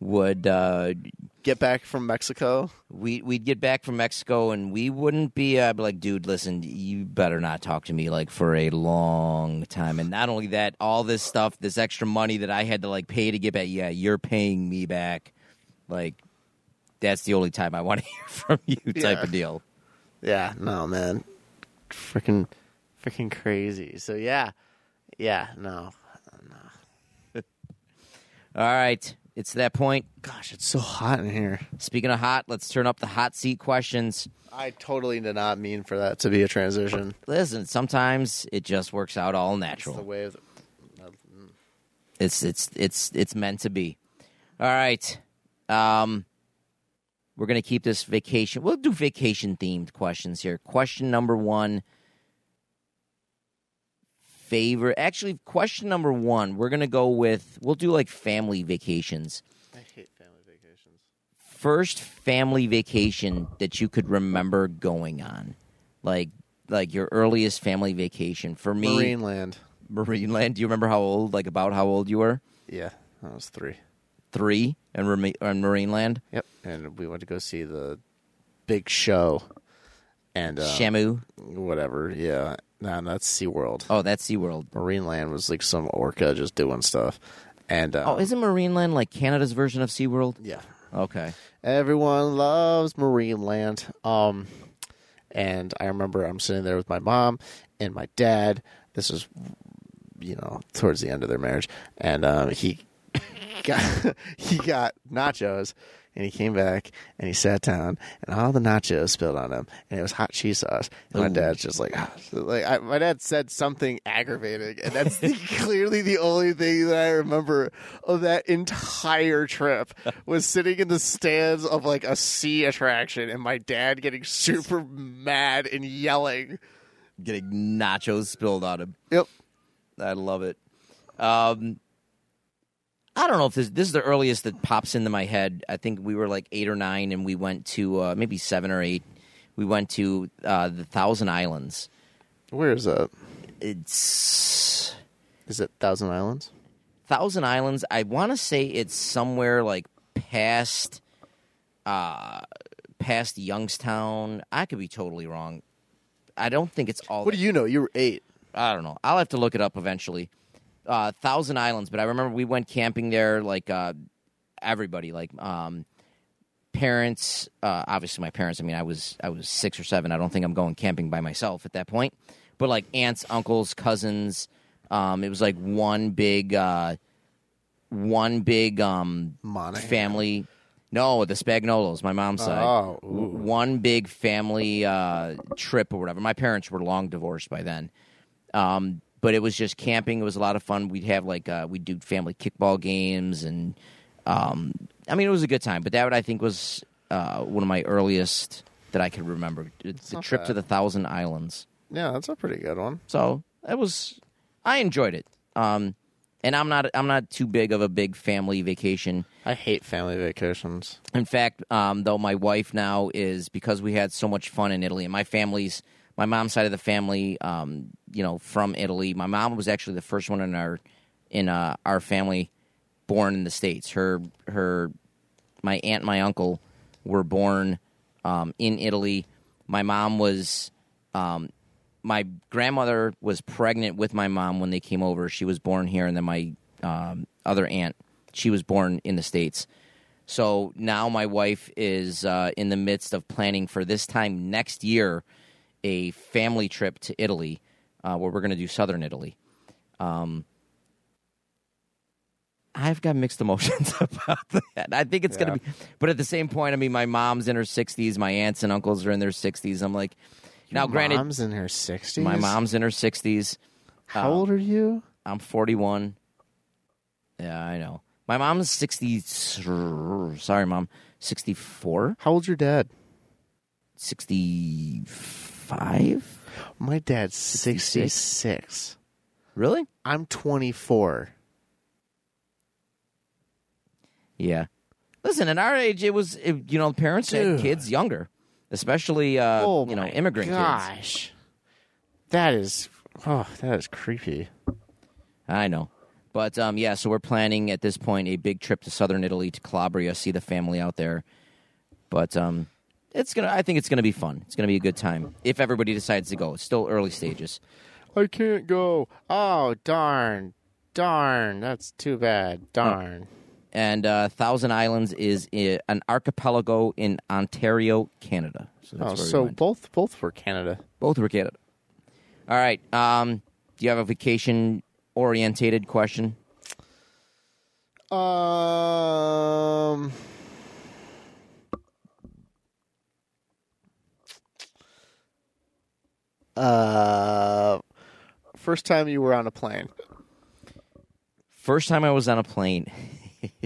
would uh Get back from Mexico. we we'd get back from Mexico and we wouldn't be uh, like, dude, listen, you better not talk to me like for a long time. And not only that, all this stuff, this extra money that I had to like pay to get back, yeah, you're paying me back. Like that's the only time I want to *laughs* hear from you, type Yeah. of deal. Yeah, no, man, freaking, freaking crazy. So yeah, yeah, no, All right, it's that point. gosh, it's so hot in here. Speaking of hot, let's turn up the hot seat questions. I totally did not mean for that to be a transition. Listen, sometimes it just works out all It's the natural. way of the, It's it's it's it's meant to be. All right. Um we're going to keep this vacation. We'll do vacation themed questions here. Question number 1 favorite Actually, question number 1, we're going to go with we'll do like family vacations. I hate family vacations. First family vacation that you could remember going on. Like like your earliest family vacation. For me, Marineland. Marineland. Do you remember how old like about how old you were? Yeah, I was three. three and on Marineland. Yep, and we went to go see the big show, and uh, Shamu. whatever. Yeah, nah, that's SeaWorld. Oh, that's SeaWorld. Marineland was like some orca just doing stuff, and uh, Oh, isn't Marineland like Canada's version of SeaWorld? yeah, Okay. everyone loves Marineland. Um, and I remember I'm sitting there with my mom and my dad. This is, you know, towards the end of their marriage, and um, he *laughs* got he got nachos. And he came back and he sat down, and all the nachos spilled on him, and it was hot cheese sauce. And my Ooh. dad's just like, ah. So, like I, my dad said something aggravating, and that's the, *laughs* clearly the only thing that I remember of that entire trip was sitting in the stands of like a sea attraction, and my dad getting super mad and yelling. Getting nachos spilled on him. Yep. I love it. Um, I don't know if this this is the earliest that pops into my head. I think we were like eight or nine, and we went to uh, maybe seven or eight. We went to uh, the Thousand Islands. Where is that? It's Is it Thousand Islands? Thousand Islands. I want to say it's somewhere like past, uh, past Youngstown. I could be totally wrong. I don't think it's all. What do you know? You were eight. I don't know. I'll have to look it up eventually. Uh, Thousand Islands, but I remember we went camping there. Like uh, everybody, like um, parents. Uh, obviously, my parents. I mean, I was I was six or seven. I don't think I'm going camping by myself at that point. But like aunts, uncles, cousins. Um, it was like one big, uh, one big um, Monahan. family. No, the Spagnolos, my mom's side. Oh, ooh. one big family uh, trip or whatever. My parents were long divorced by then, um, but it was just camping. It was a lot of fun. We'd have like uh, we'd do family kickball games, and um, I mean it was a good time. But that I think was uh, one of my earliest that I could remember. It's the trip to the Thousand Islands. Yeah, that's a pretty good one. So it was. I enjoyed it. Um, and I'm not. I'm not too big of a big family vacation. I hate family vacations. In fact, um, though my wife now is because we had so much fun in Italy, and my family's my mom's side of the family, um, you know, from Italy. My mom was actually the first one in our in uh, our family born in the states. Her her my aunt, and my uncle were born um, in Italy. My mom was. Um, my grandmother was pregnant with my mom when they came over. She was born here, and then my um, other aunt, she was born in the states. So now my wife is uh, in the midst of planning for this time next year a family trip to Italy, uh, where we're going to do southern Italy. Um, I've got mixed emotions *laughs* about that. I think it's going to be, but at the same point, I mean, my mom's in her sixties, my aunts and uncles are in their sixties. I'm like, now, Your granted, mom's in her sixties. my mom's in her sixties. How old are you? I'm 41. Yeah, I know. My mom's 60. Sorry, mom. 64? How old's your dad? 65? My dad's 66. sixty-six. Really? I'm twenty-four. Yeah. Listen, at our age, it was, it, you know, parents Dude. had kids younger, especially, uh, oh you know, immigrant kids. gosh. That is oh, that is creepy. I know. But um, yeah, so we're planning at this point a big trip to southern Italy to Calabria, see the family out there. But um, it's gonna. I think it's gonna be fun. It's gonna be a good time if everybody decides to go. It's still early stages. I can't go. Oh darn. Darn. That's too bad. Darn. And uh, Thousand Islands is i an archipelago in Ontario, Canada. So that's Oh, we so both both were Canada. both were Canada. All right. Um, do you have a vacation orientated question? Um Uh first time you were on a plane. First time I was on a plane, *laughs*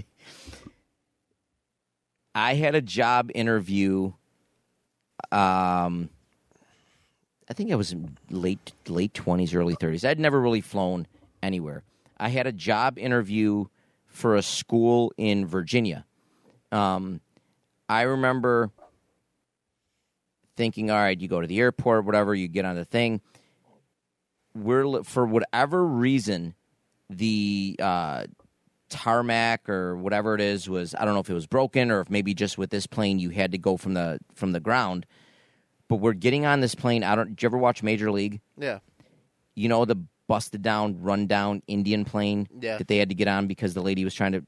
I had a job interview. Um, I think I was in late late twenties, early thirties. I'd never really flown anywhere. I had a job interview for a school in Virginia. Um, I remember thinking, all right, you go to the airport, whatever, you get on the thing. We're for whatever reason, the uh, tarmac or whatever it is was I don't know if it was broken or if maybe just with this plane you had to go from the from the ground. But we're getting on this plane. I don't. Did you ever watch Major League? Yeah. You know the busted down, run down Indian plane Yeah. that they had to get on because the lady was trying to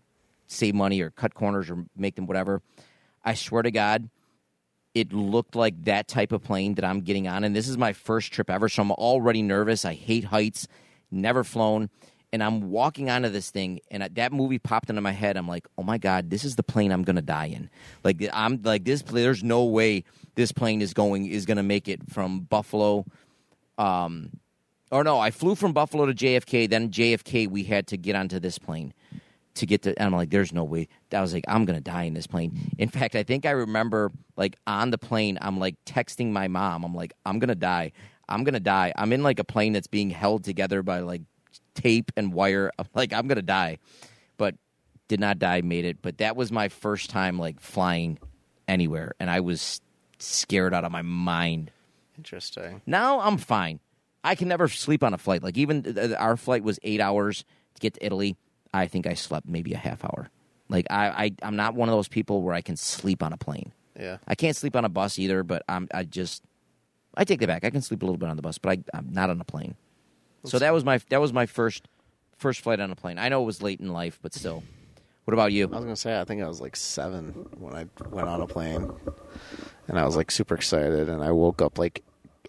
save money or cut corners or make them whatever. I swear to God, it looked like that type of plane that I'm getting on. And this is my first trip ever, so I'm already nervous. I hate heights, never flown. And I'm walking onto this thing, and that movie popped into my head. I'm like, oh my God, this is the plane I'm going to die in. Like, I'm like, this, there's no way this plane is going, is going to make it from Buffalo. Um, or no, I flew from Buffalo to JFK. Then JFK, we had to get onto this plane to get to. And I'm like, there's no way. I was like, I'm gonna die in this plane. In fact, I think I remember like on the plane, I'm like texting my mom. I'm like, I'm gonna die. I'm gonna die. I'm in like a plane that's being held together by like tape and wire. I'm like, I'm gonna die, but did not die. Made it. But that was my first time like flying anywhere, and I was scared out of my mind. Interesting. Now I'm fine. I can never sleep on a flight. Like even our flight was eight hours to get to Italy. I think I slept maybe a half hour. Like I, I I'm not one of those people where I can sleep on a plane. Yeah. I can't sleep on a bus either. But I'm I just I take that back. I can sleep a little bit on the bus, but I, I'm not on a plane. So that was my that was my first first flight on a plane. I know it was late in life, but still. What about you? I was gonna say I think I was like seven when I went on a plane, and I was like super excited, and I woke up like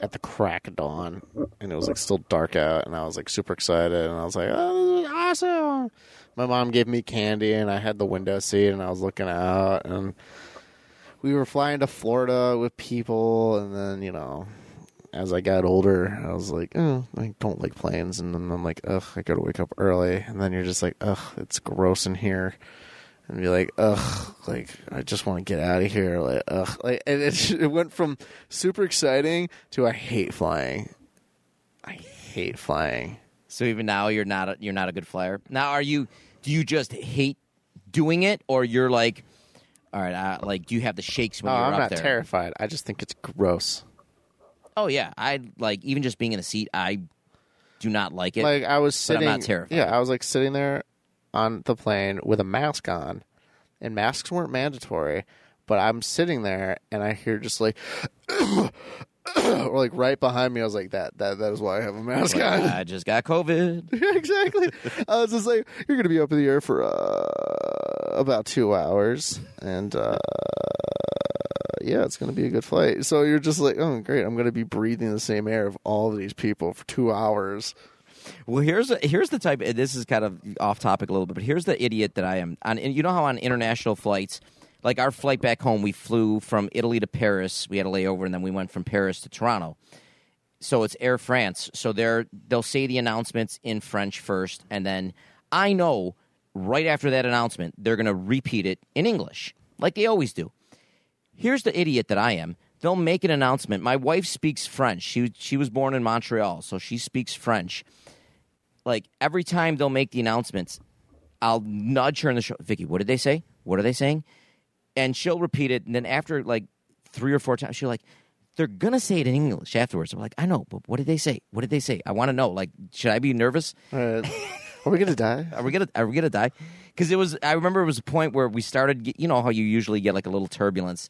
at the crack of dawn, and it was like still dark out, and I was like super excited, and I was like, "Oh, awesome!" My mom gave me candy, and I had the window seat, and I was looking out, and we were flying to Florida with people, and then you know. As I got older, I was like, oh, I don't like planes. And then I'm like, ugh, I gotta wake up early. And then you're just like, ugh, it's gross in here and be like, ugh, like I just want to get out of here, like ugh, like and it, *laughs* it went from super exciting to I hate flying. I hate flying. So even now you're not a, you're not a good flyer. Now are you? Do you just hate doing it, or you're like, all right, uh, like do you have the shakes when Oh, you're I'm up not there? terrified. I just think it's gross. Oh yeah, I like even just being in a seat. I do not like it. Like I was But I'm not terrified. yeah, I was like sitting there on the plane with a mask on, and masks weren't mandatory. But I'm sitting there, and I hear just like, *coughs* or like right behind me. I was like, that that that is why I have a mask Like, on. I just got COVID. *laughs* Exactly. I was just like, you're going to be up in the air for uh, about two hours, and uh, yeah, it's going to be a good flight. So you're just like, oh, great, I'm going to be breathing the same air of all of these people for two hours. Well, here's here's the type. This is kind of off topic a little bit, but here's the idiot that I am. On you know how on international flights, like our flight back home, we flew from Italy to Paris. We had a layover, and then we went from Paris to Toronto. So it's Air France. So they're they'll say the announcements in French first, and then I know right after that announcement they're going to repeat it in English, like they always do. Here's the idiot that I am. They'll make an announcement. My wife speaks French. She she was born in Montreal, so she speaks French. Like every time they'll make the announcements, I'll nudge her in the show. Vicky, what did they say? What are they saying? And she'll repeat it. And then after like three or four times, she'll like, they're gonna say it in English afterwards. I'm like, I know, but what did they say? What did they say? I want to know. Like, should I be nervous? Uh, are we going to die? *laughs* Are we gonna Are we gonna die? Because it was. I remember it was a point where we started. You know how you usually get like a little turbulence.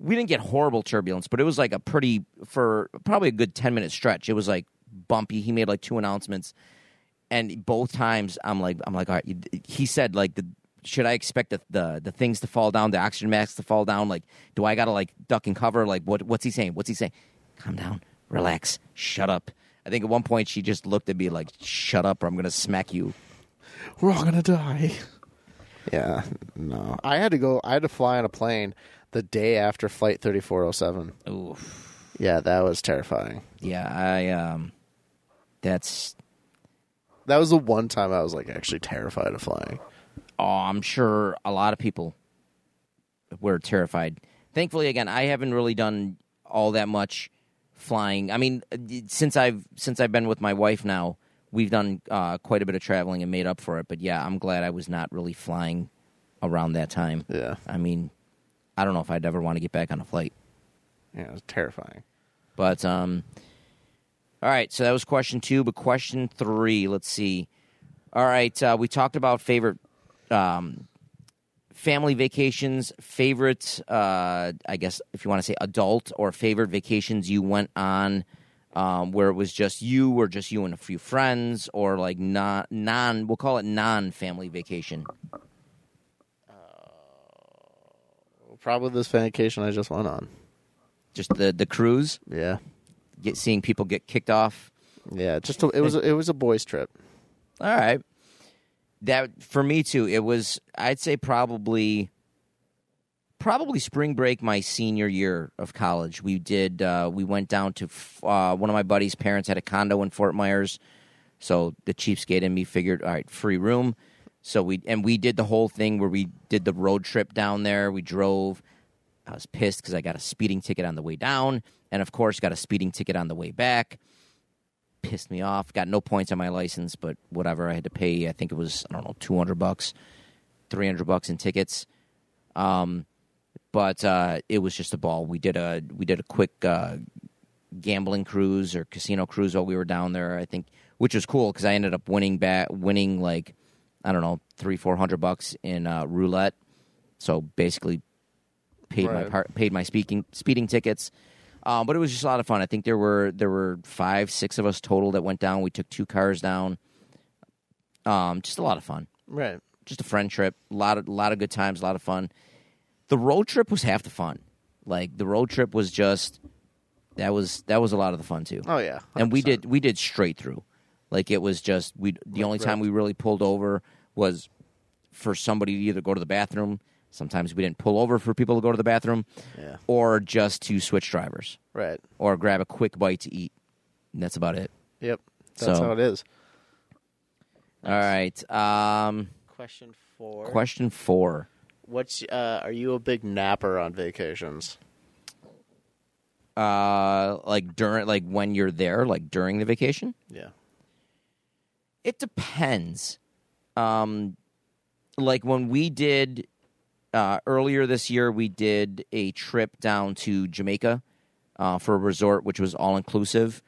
We didn't get horrible turbulence, but it was like a pretty for probably a good ten minute stretch. It was like bumpy. He made like two announcements, and both times I'm like I'm like all right. He said like the should I expect the, the the things to fall down, the oxygen masks to fall down? Like do I gotta like duck and cover? Like what what's he saying? What's he saying? Calm down, relax, shut up. I think at one point she just looked at me like, "Shut up, or I'm gonna smack you." We're all going to die. Yeah, no. I had to go, I had to fly on a plane the day after Flight 3407. Oof. Yeah, that was terrifying. Yeah, I um, that's That was the one time I was like actually terrified of flying. oh, I'm sure a lot of people were terrified. Thankfully, again, I haven't really done all that much flying. I mean, uh, since I've since I've been with my wife now, we've done uh, quite a bit of traveling and made up for it. But yeah, I'm glad I was not really flying around that time. Yeah. I mean, I don't know if I'd ever want to get back on a flight. Yeah, it was terrifying. But um, all right. So that was question two. But question three. Let's see. All right. Uh, we talked about favorite um, family vacations, favorite, uh, I guess, if you want to say adult or favorite vacations you went on um, where it was just you or just you and a few friends or like non, non we'll call it non family vacation. Probably this vacation I just went on. Just the, the cruise, Yeah, get, seeing people get kicked off. yeah. Just a, it was a, it was a boys' trip. All right. That for me too. It was I'd say probably probably spring break my senior year of college. We did uh, we went down to f- uh, one of my buddies' parents had a condo in Fort Myers, so the cheapskate in me figured, all right, free room. So we and we did the whole thing where we did the road trip down there. We drove. I was pissed because I got a speeding ticket on the way down, and of course got a speeding ticket on the way back pissed me off. Got no points on my license, but whatever. I had to pay. I think it was I don't know two hundred bucks, three hundred bucks in tickets. Um, but uh, it was just a ball. We did a we did a quick uh, gambling cruise or casino cruise while we were down there. I think, which was cool because I ended up winning back winning like I don't know three four hundred bucks in uh, roulette. So basically, paid my Right. part, paid my speaking speeding tickets. Um, but it was just a lot of fun. I think there were there were five, six of us total that went down. We took two cars down. Um, just a lot of fun. Right. Just a friend trip. A lot of a lot of good times. A lot of fun. The road trip was half the fun. Like the road trip was just that was that was a lot of the fun too. Oh yeah. and we did we did straight through. Like it was just we the only time we really pulled over was for somebody to either go to the bathroom. Sometimes we didn't pull over for people to go to the bathroom, Yeah. or just to switch drivers Right. or grab a quick bite to eat. And that's about it. Yep. That's So- how it is. All right. Um, Question four. question four. What's uh? Are you a big napper on vacations? Uh, like during, like when you're there, like during the vacation. Yeah. It depends. Um, like when we did uh, earlier this year, we did a trip down to Jamaica uh, for a resort, which was all inclusive.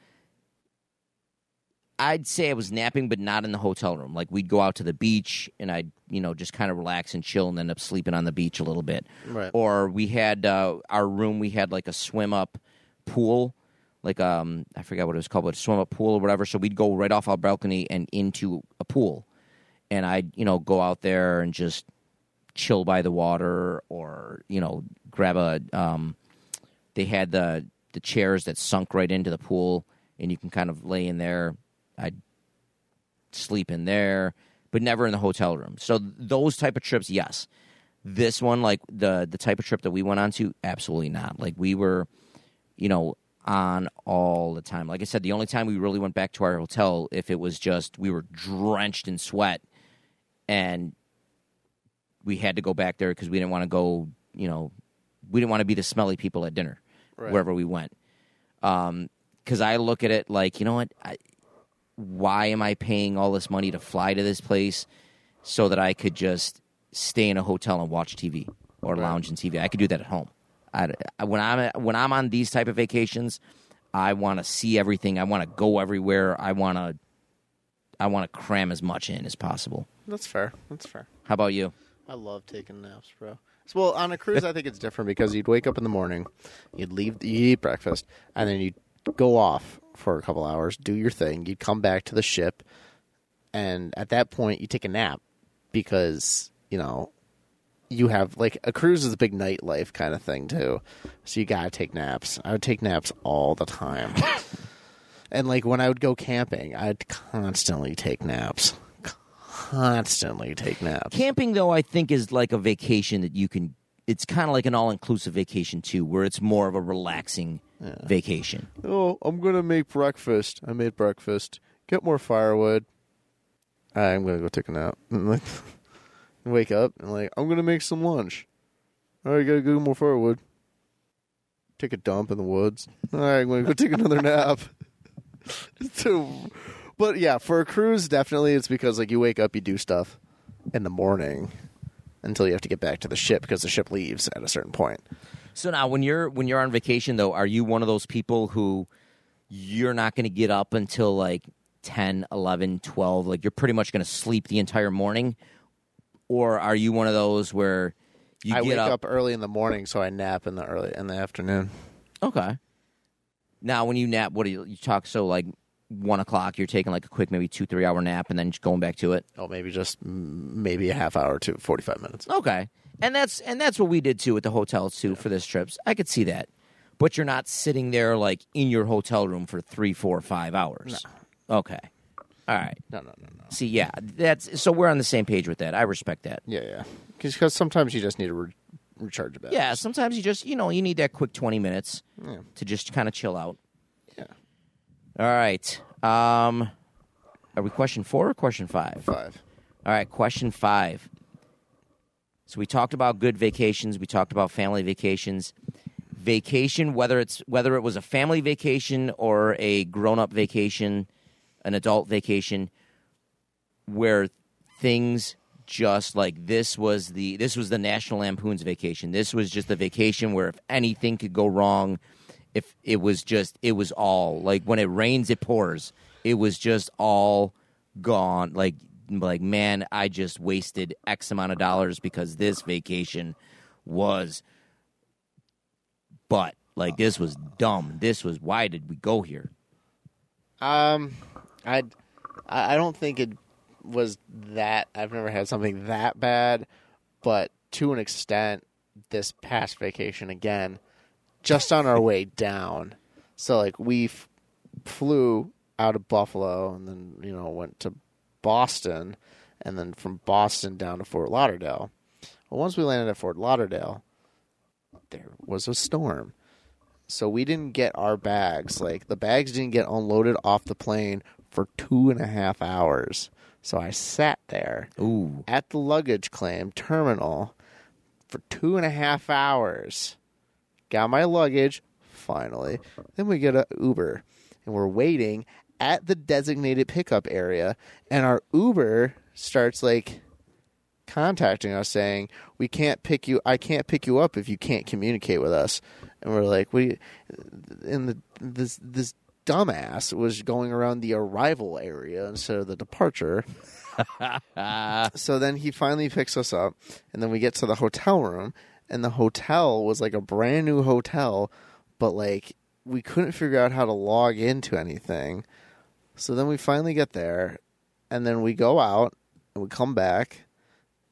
I'd say I was napping, but not in the hotel room. Like we'd go out to the beach, and I'd you know just kind of relax and chill, and end up sleeping on the beach a little bit. Right. Or we had uh, our room. We had like a swim up pool, like um I forgot what it was called, but a swim up pool or whatever. So we'd go right off our balcony and into a pool, and I'd you know go out there and just chill by the water, or you know grab a um. They had the the chairs that sunk right into the pool, and you can kind of lay in there. I'd sleep in there, but never in the hotel room. So those type of trips, yes. This one, like the the type of trip that we went on to, absolutely not. Like we were, you know, on all the time. Like I said, the only time we really went back to our hotel if it was just we were drenched in sweat and we had to go back there because we didn't want to go, you know, we didn't want to be the smelly people at dinner Right. wherever we went. Um, because I look at it like, you know what? I, why am I paying all this money to fly to this place so that I could just stay in a hotel and watch TV or lounge in TV? I could do that at home. I, I- when I'm when I'm on these type of vacations, I want to see everything. I want to go everywhere. I want to I want to cram as much in as possible. That's fair. That's fair. How about you? I love taking naps, bro. So, well, on a cruise, I think it's different because you'd wake up in the morning, you'd leave, you eat breakfast, and then you'd go off for a couple hours, do your thing. You'd come back to the ship, and at that point, you take a nap because you know you have like a cruise is a big nightlife kind of thing too. So you gotta take naps. I would take naps all the time. *laughs* and like when I would go camping, I'd constantly take naps. Constantly take naps. Camping though, I think is like a vacation that you can. It's kind of like an all-inclusive vacation too, where it's more of a relaxing vacation. Oh, I'm gonna make breakfast. I made breakfast. Get more firewood. I'm gonna go take a nap. *laughs* And wake up and like I'm gonna make some lunch. All right, gotta go more firewood. Take a dump in the woods. All right, I'm gonna go take another nap. *laughs* so, but yeah, for a cruise, definitely it's because like you wake up, you do stuff in the morning until you have to get back to the ship because the ship leaves at a certain point. So now, when you're when you're on vacation, though, are you one of those people who you're not going to get up until like 10, 11, 12? Like you're pretty much going to sleep the entire morning, or are you one of those where You I get wake up, up. early in the morning, so I nap in the early in the afternoon. Okay. Now, when you nap, what do you, you talk? So, like one o'clock, you're taking like a quick, maybe two, three hour nap, and then just going back to it. Oh, maybe just maybe a half hour to forty five minutes. Okay, and that's and that's what we did too at the hotel too for this trips. I could see that, but you're not sitting there like in your hotel room for three, four, five hours. Okay, all right. No, no, no, no. See, yeah, that's so we're on the same page with that. I respect that. Yeah, yeah. Because sometimes you just need to re- recharge a bit. Yeah, sometimes you just you know you need that quick twenty minutes Yeah. to just kind of chill out. Yeah. All right. Um, are we question four or question five? Five. All right, question five. So we talked about good vacations. We talked about family vacations. Vacation, whether it's whether it was a family vacation or a grown-up vacation, an adult vacation, where things just like this was the this was the National Lampoon's vacation. This was just the vacation where if anything could go wrong, if it was just it was all like when it rains it pours. It was just all gone. Like like man, I just wasted X amount of dollars because this vacation was but like this was dumb. This was why did we go here? Um, I, I don't think it was that. I've never had something that bad, but to an extent, this past vacation again, just on our way *laughs* down. So like we f- flew out of Buffalo and then you know went to Boston, and then from Boston down to Fort Lauderdale. Well, once we landed at Fort Lauderdale, there was a storm. So we didn't get our bags. Like the bags didn't get unloaded off the plane for two and a half hours. So I sat there Ooh. at the luggage claim terminal for two and a half hours. Got my luggage, finally. Then we get a Uber and we're waiting at the designated pickup area and our Uber starts like contacting us saying, "We can't pick you I can't pick you up if you can't communicate with us." And we're like, "We and the this this dumbass was going around the arrival area instead of the departure." *laughs* so then he finally picks us up, and then we get to the hotel room, and the hotel was like a brand new hotel, but like we couldn't figure out how to log into anything. So then we finally get there, and then we go out and we come back,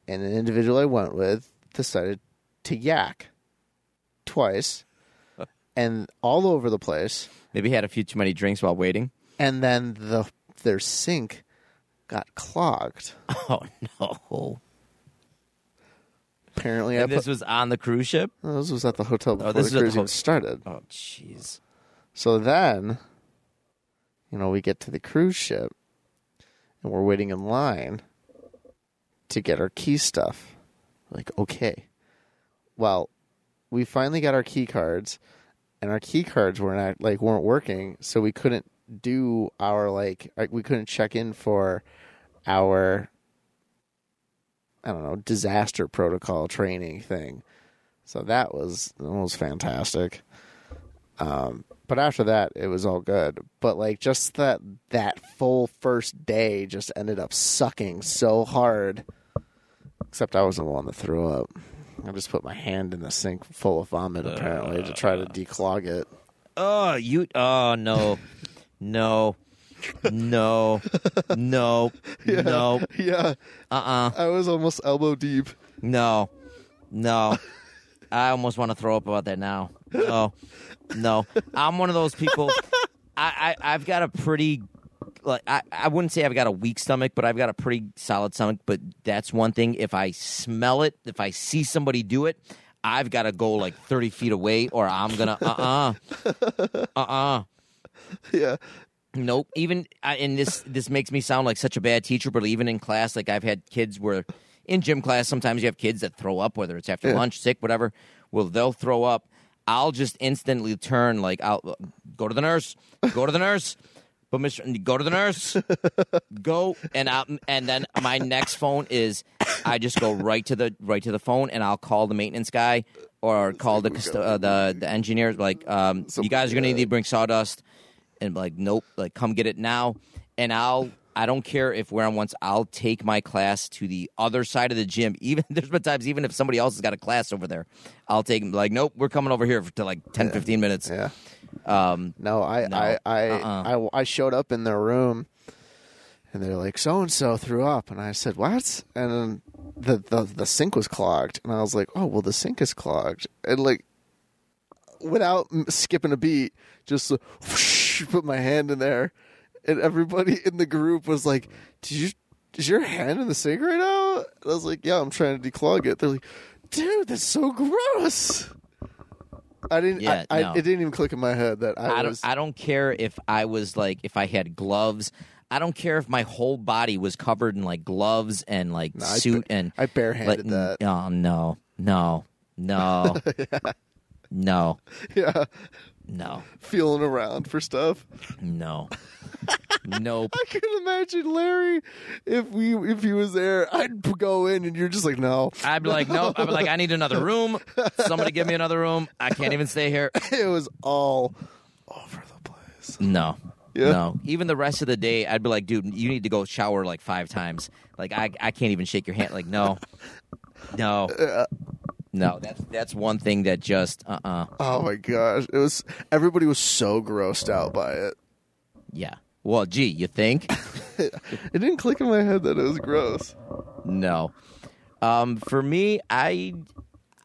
and an individual I went with decided to yak twice, *laughs* and all over the place. Maybe he had a few too many drinks while waiting. And then the their sink got clogged. *laughs* Oh no. Apparently, I And put, this was on the cruise ship? Oh, this was at the hotel oh, before this the was at cruise the even ho- started. Oh jeez. So then, you know, we get to the cruise ship, and we're waiting in line to get our key stuff. Like, okay, well, we finally got our key cards, and our key cards weren't like weren't working, so we couldn't do our like like, we couldn't check in for our I don't know disaster protocol training thing. So that was that was fantastic. Um, but after that, it was all good. But like just that that full first day just ended up sucking so hard. Except I wasn't the one that threw up. I just put my hand in the sink full of vomit apparently to try to uh. declog it. Oh, you Oh no. No. No. No. *laughs* No. Yeah, Uh-uh. I was almost elbow deep. No. No. I almost want to throw up about that now. No. No. I'm one of those people *laughs* I, I I've got a pretty like I, I wouldn't say I've got a weak stomach, but I've got a pretty solid stomach. But that's one thing. If I smell it, if I see somebody do it, I've got to go like thirty feet away, or I'm gonna uh uh uh uh. Yeah, Nope. Even and this this makes me sound like such a bad teacher, but even in class, like I've had kids where in gym class sometimes you have kids that throw up, whether it's after lunch, sick, whatever. Well, they'll throw up. I'll just instantly turn like I'll go to the nurse, go to the nurse. But Mister, go to the nurse, *laughs* go and I, and then my next phone is I just go right to the right to the phone and I'll call the maintenance guy or call the custo- uh, the the engineer like um, you guys are gonna need to bring sawdust and like nope like come get it now and I'll I don't care if we're on once. I'll take my class to the other side of the gym. *laughs* Even there's been times, even if somebody else has got a class over there, I'll take. Like, nope, we're coming over here for to like 10, 15 minutes. Yeah. Um, No, I, No. I, I, Uh-uh. I, I showed up in their room, and they're like, "So and so threw up," and I said, "What?" And the, the the sink was clogged, and I was like, "Oh, well, the sink is clogged," and like, without skipping a beat, just whoosh, put my hand in there, and everybody in the group was like, "Did you?" Is your hand in the sink right now? And I was like, "Yeah, I'm trying to declog it." They're like, "Dude, that's so gross." I didn't. Yeah, I, no. I, it didn't even click in my head that I, I was. don't. I don't care if I was like if I had gloves. I don't care if my whole body was covered in like gloves and like I suit ba- and I barehanded like, that. Oh no, no, no, *laughs* no, Yeah, no, feeling around for stuff. no, *laughs* nope. I can imagine Larry if we if he was there. I'd go in and you're just like, no. I'd be like, no. I'd be like, I need another room. Somebody give me another room. I can't even stay here. *laughs* It was all over the place. No. Yeah. No. Even the rest of the day, I'd be like, dude, you need to go shower like five times. Like, I, I can't even shake your hand. Like, no. No. *laughs* No. That's that's one thing that just, uh uh Oh my gosh, it was. Everybody was so grossed out by it. Yeah. Well, gee, you think? *laughs* It didn't click in my head that it was gross. no. Um, for me, I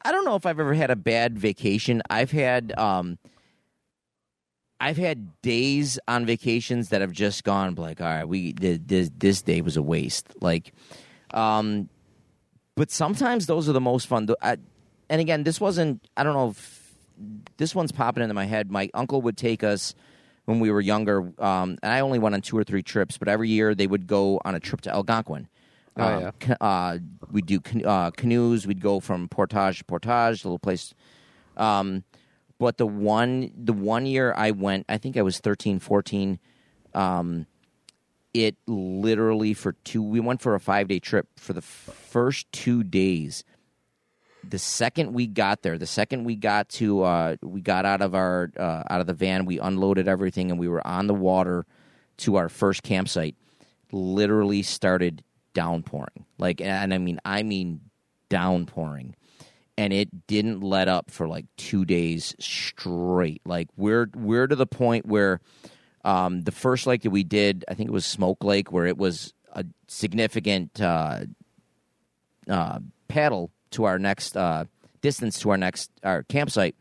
I don't know if I've ever had a bad vacation. I've had um I've had days on vacations that have just gone like, all right, we th- this this day was a waste. Like, um, but sometimes those are the most fun. I, and again, this wasn't. I don't know if this one's popping into my head. My uncle would take us when we were younger, um, and I only went on two or three trips, but every year they would go on a trip to Algonquin. Oh, Um, yeah. ca- uh, we'd do can- uh, canoes. We'd go from portage to portage, a little place. Um, but the one the one year I went, I think I was 13, 14. Um, it literally for two. We went for a five day trip. For the first two days, the second we got there, the second we got to, uh, we got out of our uh, out of the van, we unloaded everything, and we were on the water to our first campsite. Literally started downpouring, like, and I mean, I mean, downpouring, and it didn't let up for like two days straight. Like, we're we're to the point where um, the first lake that we did, I think it was Smoke Lake, where it was a significant uh, uh, paddle to our next uh, distance to our next our campsite.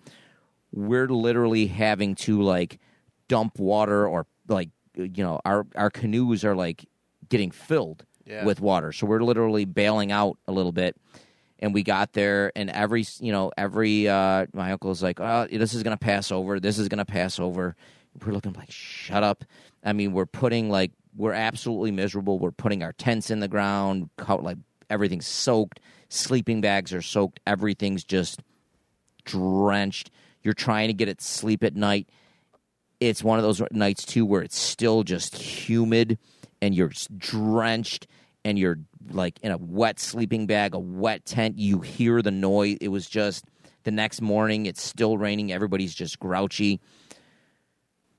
We're literally having to like dump water or like you know our our canoes are like getting filled Yeah. with water, so we're literally bailing out a little bit. And we got there, and every you know every uh, my uncle's like, "Oh, this is gonna pass over. This is gonna pass over." We're looking like, "Shut up!" I mean, we're putting like we're absolutely miserable. We're putting our tents in the ground, like everything's soaked. Sleeping bags are soaked. Everything's just drenched. You're trying to get it sleep at night. It's one of those nights too where it's still just humid and you're drenched and you're like in a wet sleeping bag, a wet tent. You hear the noise. It was just the next morning. It's still raining. Everybody's just grouchy.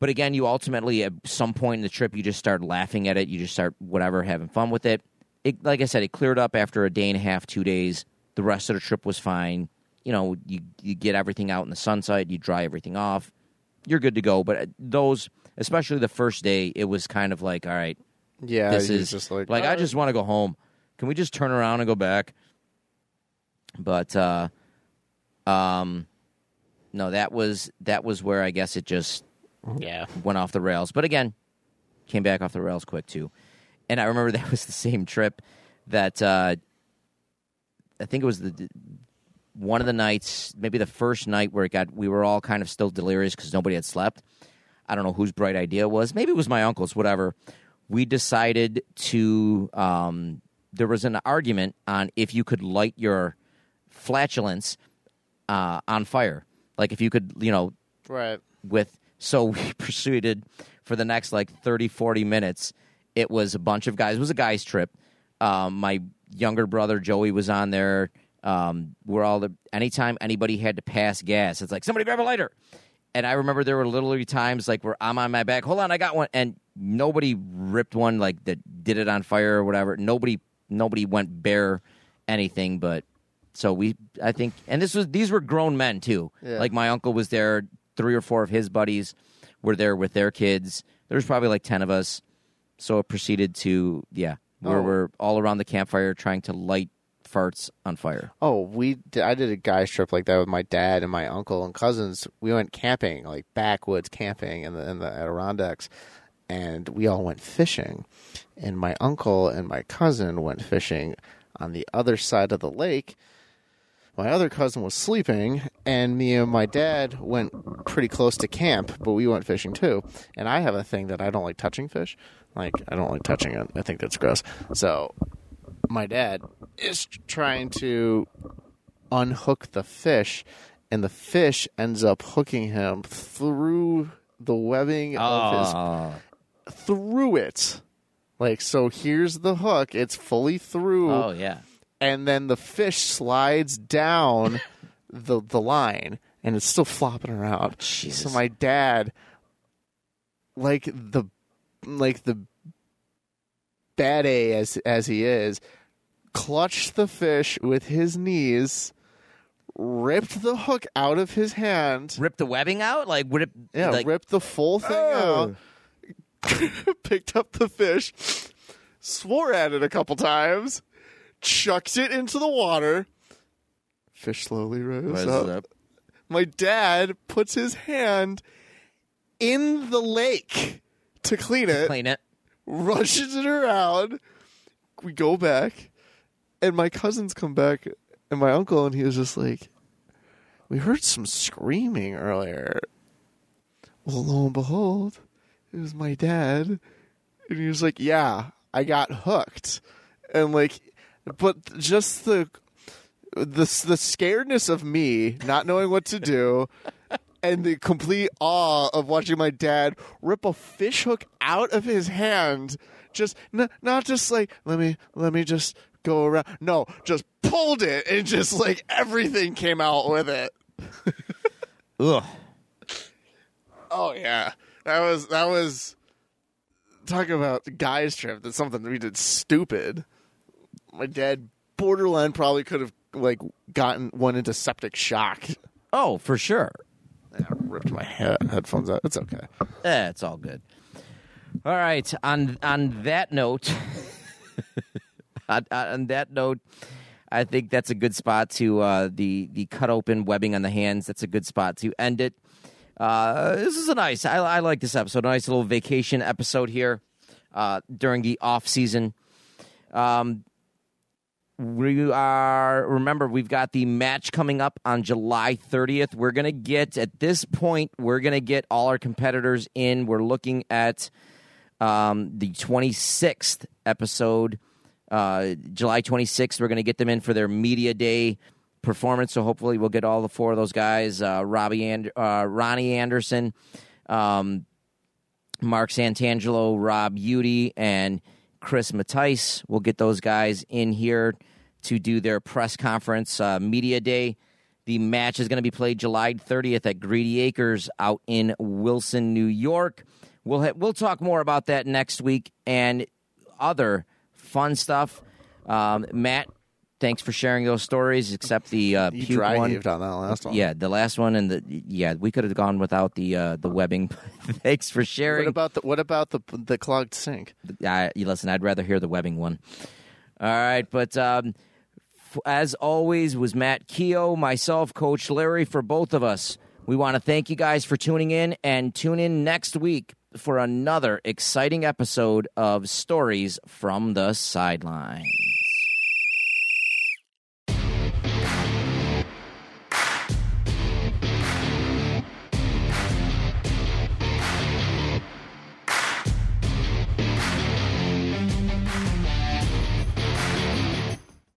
But again, you ultimately at some point in the trip, you just start laughing at it. You just start whatever, having fun with it. It, like I said, it cleared up after a day and a half, two days. The rest of the trip was fine. You know, you you get everything out in the sunset, you dry everything off, you're good to go. But uh, those, especially the first day, it was kind of like, all right, Yeah, this is just like, like I just want to go home. Can we just turn around and go back? But uh um no, that was that was where I guess it just yeah. went off the rails. But again, came back off the rails quick too. And I remember *laughs* that was the same trip that uh I think it was the one of the nights, maybe the first night where it got we were all kind of still delirious because nobody had slept. I don't know whose bright idea it was. Maybe it was my uncle's, whatever. We decided to um there was an argument on if you could light your flatulence uh, on fire. Like if you could, you know, Right. with so *laughs* we proceeded for the next like 30 40 minutes it was a bunch of guys it was a guys trip um, my younger brother joey was on there um, we're all the anytime anybody had to pass gas it's like somebody grab a lighter and i remember there were literally times like where i'm on my back hold on i got one and nobody ripped one like that did it on fire or whatever. Nobody nobody went bare anything, but so we I think and this was these were grown men too. Yeah. Like my uncle was there, three or four of his buddies were there with their kids. There was probably like ten of us. So it proceeded to yeah, where Oh. we're all around the campfire trying to light farts on fire. Oh, we did, I did a guys trip like that with my dad and my uncle and cousins. We went camping, like backwoods camping in the in the Adirondacks, and we all went fishing. And my uncle and my cousin went fishing on the other side of the lake. My other cousin was sleeping, and me and my dad went pretty close to camp, but we went fishing too. And I have a thing that I don't like touching fish. Like I don't like touching it. I think that's gross. So my dad is trying to unhook the fish, and the fish ends up hooking him through the webbing of his Oh, through it. Like so, here's the hook. It's fully through, oh yeah. and then the fish slides down *laughs* the the line, and it's still flopping around. Jesus. So my dad, like the like the bad A as as he is, clutched the fish with his knees, ripped the hook out of his hand. ripped the webbing out? Like would it Yeah, like, ripped the full thing Oh. out. *laughs* picked up the fish, swore at it a couple times, chucked it into the water. Fish slowly rose Rises up. up. My dad puts his hand in the lake to clean it, clean it. rushes it around. We go back, and my cousins come back, and my uncle, and he was just like, "We heard some screaming earlier." Well, lo and behold, it was my dad, and he was like, "Yeah, I got hooked," and like, but just the the the scaredness of me not knowing what to do. *laughs* And the complete awe of watching my dad rip a fish hook out of his hand, just n- not just like let me let me just go around. No, just pulled it and just like everything came out with it. *laughs* Ugh. Oh yeah, that was that was talking about the guys trip. That's something we did stupid. My dad borderline probably could have like gotten one into septic shock. Oh, for sure. I ripped my he- headphones out. It's okay. Eh, it's all good. All right. On on that note, *laughs* on, on that note, I think that's a good spot to uh, the the cut open webbing on the hands. That's a good spot to end it. Uh, this is a nice. I, I like this episode. A nice little vacation episode here uh, during the off season. Um, we are remember we've got the match coming up on July 30th. We're going to get at this point we're going to get all our competitors in. We're looking at um, the 26th episode uh, July 26th. We're going to get them in for their media day performance. So hopefully we'll get all the four of those guys, uh, Robbie and uh, Ronnie Anderson, um, Mark Santangelo, Rob Udy, and Chris Mattice. We'll get those guys in here to do their press conference uh, media day. The match is going to be played July 30th at Greedy Acres out in Wilson, New York. We'll ha- we'll talk more about that next week and other fun stuff. Um, Matt, thanks for sharing those stories. Except the uh, You puke dry one. on that last one. Yeah, the last one and the yeah, we could have gone without the uh, the webbing. *laughs* Thanks for sharing. What about the what about the the clogged sink? You listen, I'd rather hear the webbing one. All right, but um, f- as always, was Matt Keogh, myself, Coach Larry, for both of us. We want to thank you guys for tuning in and tune in next week for another exciting episode of Stories from the Sideline.